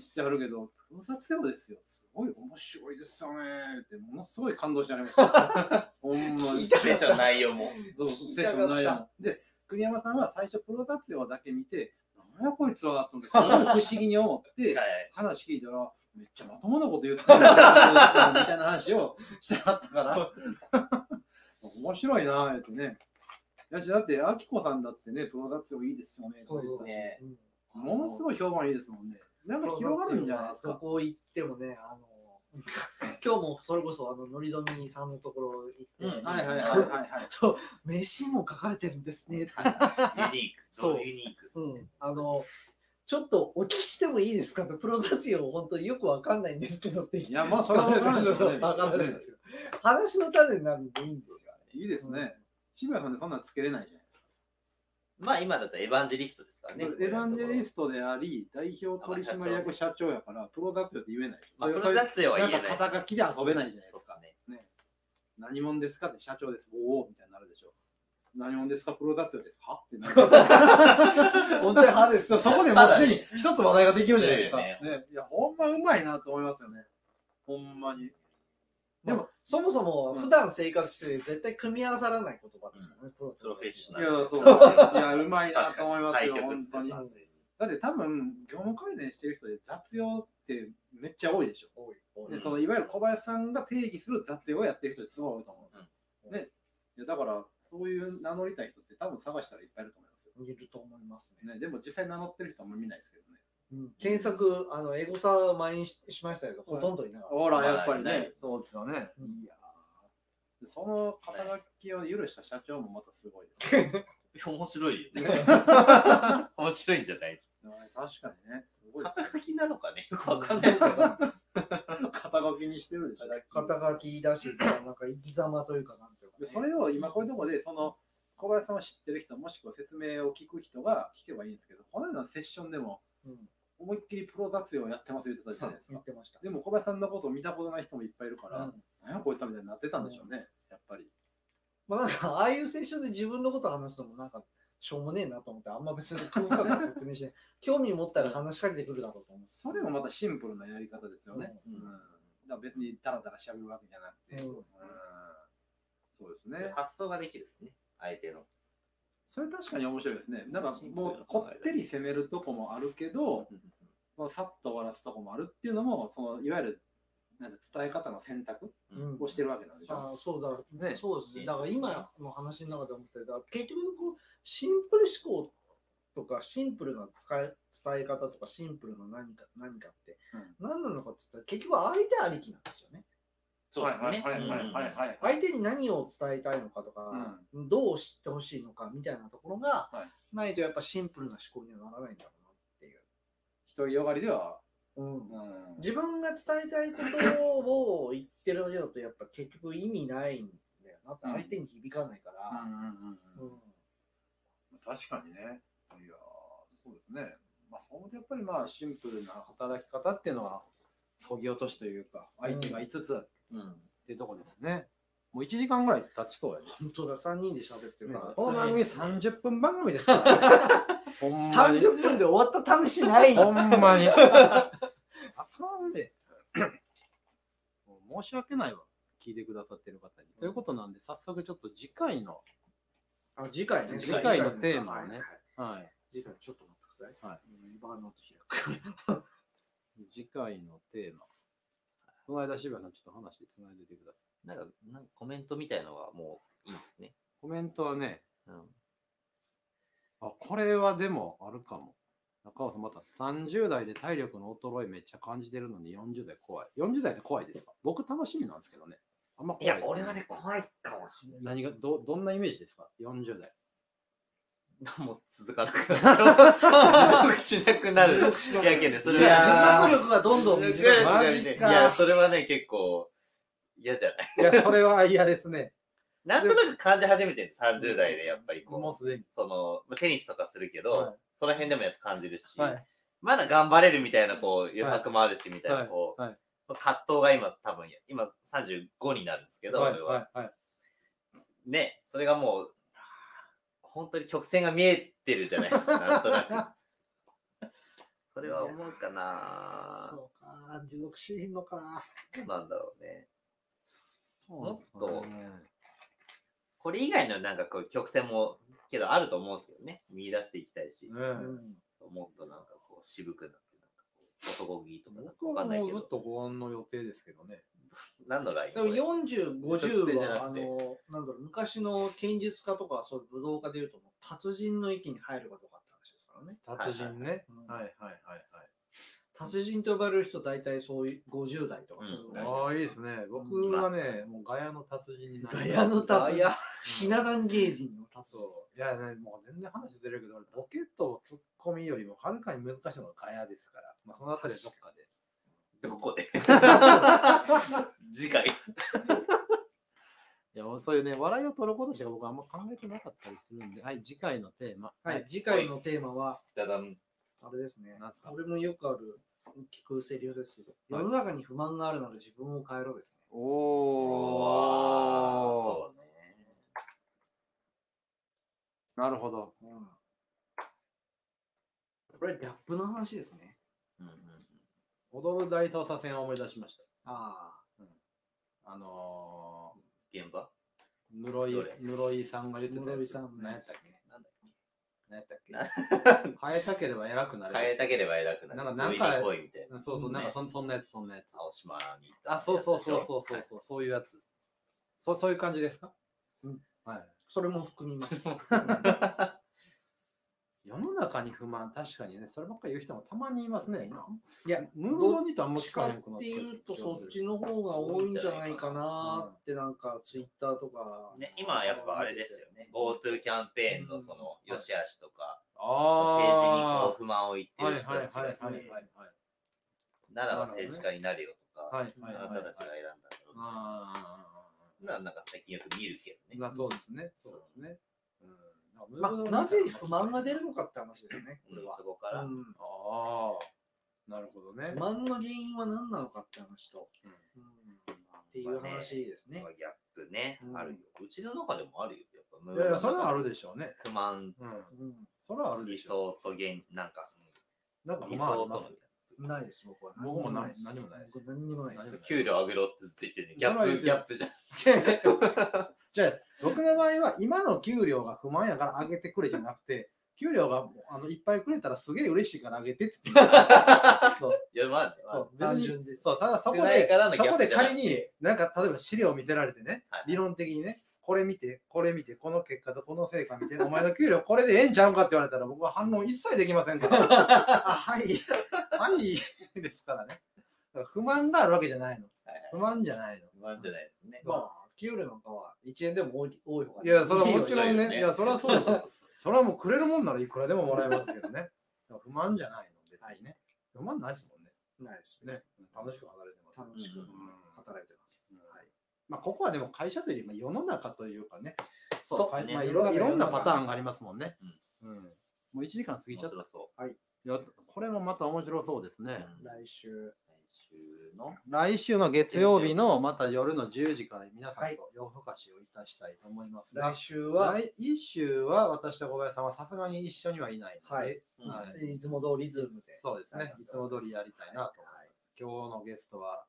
知ってはるけど、プロ撮影ですよ。すごい面白いですよねって、ものすごい感動してありました。ほんまに。セッション内容も。そう、セッションの内容も。で、栗山さんは最初プロ撮影だけ見て、なんやこいつはと思って、すごい不思議に思って、はい話聞いたら、めっちゃまともなこと言ってるみたいな話をしてはったから、面白いなぁってね。だって、あきこさんだってね、プロ撮影いいですよね。そうそうねうんものすごい評判いいですもんね。なんか広がるんじゃないですどか。こ行ってもね、あの、今日もそれこそあの、のりどみさんのところ行って、うんはいはいはいはいはい。そう、飯も書かれてるんですね。ユニーク。そうユニーク。うん、あの、ちょっとお聞きしてもいいですか？と、プロ雑用本当によくわかんないんですけどって。いや、まあ、それは分からないですよね。わからないですよ。話の種になるんでいいんですよ。いいですね。渋谷さんでそんなのつけれないじゃないですか。まあ今だったらエヴァンジェリストですからね。エヴァンジェリストであり、代表取締役社長やから、プロ雑用って言えない。まあプロ雑用は言えないなんか肩書きで遊べないじゃないですか。ね。ね、何者ですかって社長です。おおみたいになるでしょ。何者ですかプロ雑用です。は？ってなる。本当に派ですそこでもうすでに一つ話題ができるじゃないですか。ねいや、ほんまうまいなと思いますよね。ほんまに。でも、そもそも普段生活して絶対組み合わさらない言葉ですよね、プロフェッショいナル。や、そう。いや、うまいなと思いますよ、本当に。だって多分、業務改善してる人で雑用ってめっちゃ多いでしょ。多い。でそのいわゆる小林さんが定義する雑用をやってる人ってすごい多いと思うんですよ。ね、いやだから、そういう名乗りたい人って多分探したらいっぱいいると思いますよ。いると思いますね。ね、でも実際名乗ってる人はあんま見ないですけどね。検索、あの、エゴサ前にししましたけど、ほとんどいなかった。ほら、まあやっぱりねね、そうですよね。うんいやーその肩書きを許した社長もまたすごい。面白いよね。面白いんじゃない？確かにね、すごい肩書きなのかね？よくわかんないですけど。肩書きにしてるでしょ。肩書きだし、なんか生き様というか、なんていうか、それを今こういうところで、その小林さんを知ってる人、もしくは説明を聞く人が聞けばいいんですけど、この間のセッションでもうん、思いっきりプロ雑用やってます言ってたじゃないですか。言ってました。でも小林さんのことを見たことない人もいっぱいいるから、うん何やこいつみたいになってたんでしょうね、やっぱり。まあなんか、ああいうセッションで自分のこと話すのもなんか、しょうもねえなと思って、あんま別に説明して、興味持ったら話しかけてくるだろうと思うんです。それもまたシンプルなやり方ですよね。うんうんだから別にダラダラしゃべるわけじゃなくて、うんうんそうですね。発想ができるですね。相手の。それ確かに面白いですね。なんかもうこってり攻めるとこもあるけど、まあさっと終わらすとこもあるっていうのも、そのいわゆるなんか伝え方の選択うんをしてるわけなんでしょ？ああそうだ、ねそうですね。だから今の話の中で思ってた結局こう、シンプル思考とか、シンプルな使い伝え方とか、シンプルな何か何かって、何なのかって言ったら、結局相手ありきなんですよね。そうですね。はいはいはいはいはい。相手に何を伝えたいのかとか、どう知ってほしいのかみたいなところがはいないと、やっぱシンプルな思考にはならないんだろうなっていう。独りよがりでは、うんうん自分が伝えたいことを言ってるだけだと、やっぱ結局意味ないんだよな相手に響かないから。うんうんうんうん確かにね。いやーそうですね。まあ、そのやっぱりまあシンプルな働き方っていうのは、そぎ落としというか、相手が5つっうん。ていうところですね。もう1時間ぐらい経ちそうやね。本当だ、3人で喋ってるから。この番組30分番組ですから。ほんまに。30分で終わった試しないほんまに。あかんで。申し訳ないわ。聞いてくださってる方に。ということなんで、早速ちょっと次回の、あ次回ね。次回のテーマをねはい次回ちょっと待ってください。はい。次回のテーマ。この間渋谷さんちょっと話つないでてください。なんか、なんかコメントみたいのがもういいですね。コメントはね、うん。あ、これはでもあるかも。中尾さんまた30代で体力の衰えめっちゃ感じてるのに40代怖い。40代って怖いですか？僕楽しみなんですけどね。あんまい怖いや、俺はね、怖いかもしれない。何がど、どんなイメージですか ?40 代。もう続か なくなる。持続しなくなる。持続しなくいや、けど、それじゃは。あ持続力がどんどん短くなる。いや、それはね、結構嫌じゃない？いや、それは嫌ですね。なんとなく感じ始めてる、30代でやっぱりこう、もうすでに。その、まあテニスとかするけど、はいその辺でもやっぱ感じるし、はい。まだ頑張れるみたいなこう余白もあるし、みたいなこう、葛藤が今多分、今35になるんですけど、はい。俺は。ね、それがもう、本当に曲線が見えてるじゃないですか、なんとなく。それは思うかなそうか、持続しへんのか。どうなんだろうね。もっとねこれ以外のなんかこう曲線もけどあると思うんですけどね。見出していきたいし、ねうんもっとなんかこう渋くなって、なんかこう男気とかなんか僕わかんないけどはもうずっ、とご案の予定ですけどね。何のライン？でも40、50は、あの、なんだろう、昔の剣術家とか、そういう武道家でいうと、達人の域に入るかどうかって話ですからね。達人ね。はいはいはいはいはい。達人と呼ばれる人、大体そういう50代とか、うんそういうぐらいああ、いいですね。僕はね、もうガヤの達人になりたいガヤの達人ひな壇芸人の達人。いやね、もう全然話出るけど、俺ボケとツッコミよりもはるかに難しいのがガヤですから。まあ、そのあたりはどっかで。ここで。次回。いや、そういうね、笑いを取ることしか僕はあんま考えてなかったりするんで、はい、次回のテーマ。はい、次回のテーマは、だだんあれですねなんすか？俺もよくある、聞くセリフですけど、はい世の中に不満があるなら自分を変えろですね。おそうね。なるほど。これ、ギャップの話ですね。うんうん踊る大捜査線を思い出しました。ああの現場？ー、室井どれ、室井さんが言ってた。室井さんの何やったっけ？なんだっ何やったっけ？け 変えたければ偉くなる。変えたければ偉くなる。なんかなんかみたいな。そうそう、なんかねそんそんなやつ、そんなやつ。青島に行ったあ、そうそうそうそうそうそう、そういうやつ。そうそういう感じですか？うん。はい。あ、それも含みます。世の中に不満、確かにね、そればっかり言う人もたまにいますね。いや、ムードにとあんまかなっていうと、そっちの方が多いんじゃないかなって、なんか、ツイッターとか。ね、今はやっぱあれですよね。GoTo キャンペーンのその、良し悪しとか、あ政治にこうあ不満を言ってはいる人たちがはいはいはい。ならば政治家になるよとか、あなたたちが選んだんだろうなあななんか最近よく見るけどね。あ、そうですね。そうですね。うんまあ、なぜ不満が出るのかって話ですね、こうんれは。そこから。うんああ、なるほどね不。満の原因は何なのかって話と、うんうんっていう話ですねま。あギャップね、うんあるよ。うちの中でもあるよ。やっぱムいやいや、それはある。るでしょうね。不満、うん。うんそれはあるで理しょ想と現、なんか、うん理うなんか不満あ想とのります。ないです、僕は。僕もないです何もないです僕何にもないです。給料上げろってずっと言ってるね。ギャップ、ギャップじゃん。じゃあ、僕の場合は今の給料が不満やから上げてくれじゃなくて、給料があのいっぱいくれたらすげえ嬉しいから上げてって言ってそう いや、まあね、まあ単純です。そう、ただそこでそこで仮に、なんか例えば資料を見せられてね、はい理論的にね、これ見て、これ見て、この結果とこの成果見て、お前の給料これでええんちゃうかって言われたら僕は反論一切できませんから。あ、はい、はい、ですからね。ら不満があるわけじゃないの。はいはい不満じゃないの。不満じゃないですね。まあ、給料なんかは1円でも多い多い方がいや、それはもちろんね、いねいや、それはそうですよ。それはもうくれるもんならいくらでももらえますけどね。不満じゃないの、別にね。不満ないですもんね。ないですね。楽しく働いてます。楽しくうん働いてます。はいまあ、ここはでも会社というよりまあ世の中というかね、そうまあ、いろいろんなパターンがありますもんね。うんうんもう1時間過ぎちゃった。面白そいやこれもまた面白そうですう。ね。うん来週。来週の？来週の月曜日のまた夜の10時から皆さんはいと夜更かしをいたしたいと思いますが、来週は、来一週は私と小林さんはさすがに一緒にはいないので、はいうんはいいつも通りズームで。そうですねはい。いつも通りやりたいなと思います。今日のゲストは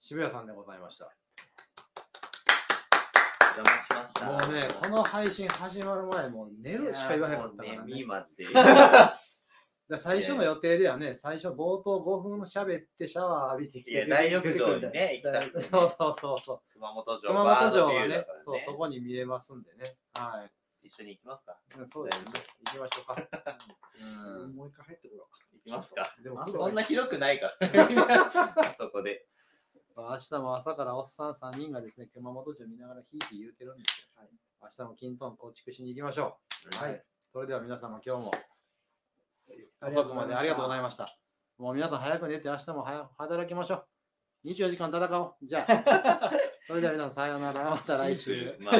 渋谷さんでございました。お邪魔しました。もうね、この配信始まる前、もう寝るしか言わへんかったからね。で最初の予定ではね、最初冒頭5分喋ってシャワー浴びてきて。いや大浴場にね行きたそうそうそうそう。熊本城熊本城はねーだからそう、そこに見えますんでね。はい。一緒に行きますかうんそうですね。行きましょうか。うんもう一回入ってくろ行きますかでもあそんな広くないから。そこで。まあ明日も朝からおっさん3人がですね、熊本城見ながらひいひい言うてるんですよ。明日も金トン構築しに行きましょう。はい。それでは皆様今日も遅くまでありがとうございました。もう皆さん早く寝て明日も早働きましょう。24時間戦おう。じゃあ、それでは皆さんさようなら。また来週。まあ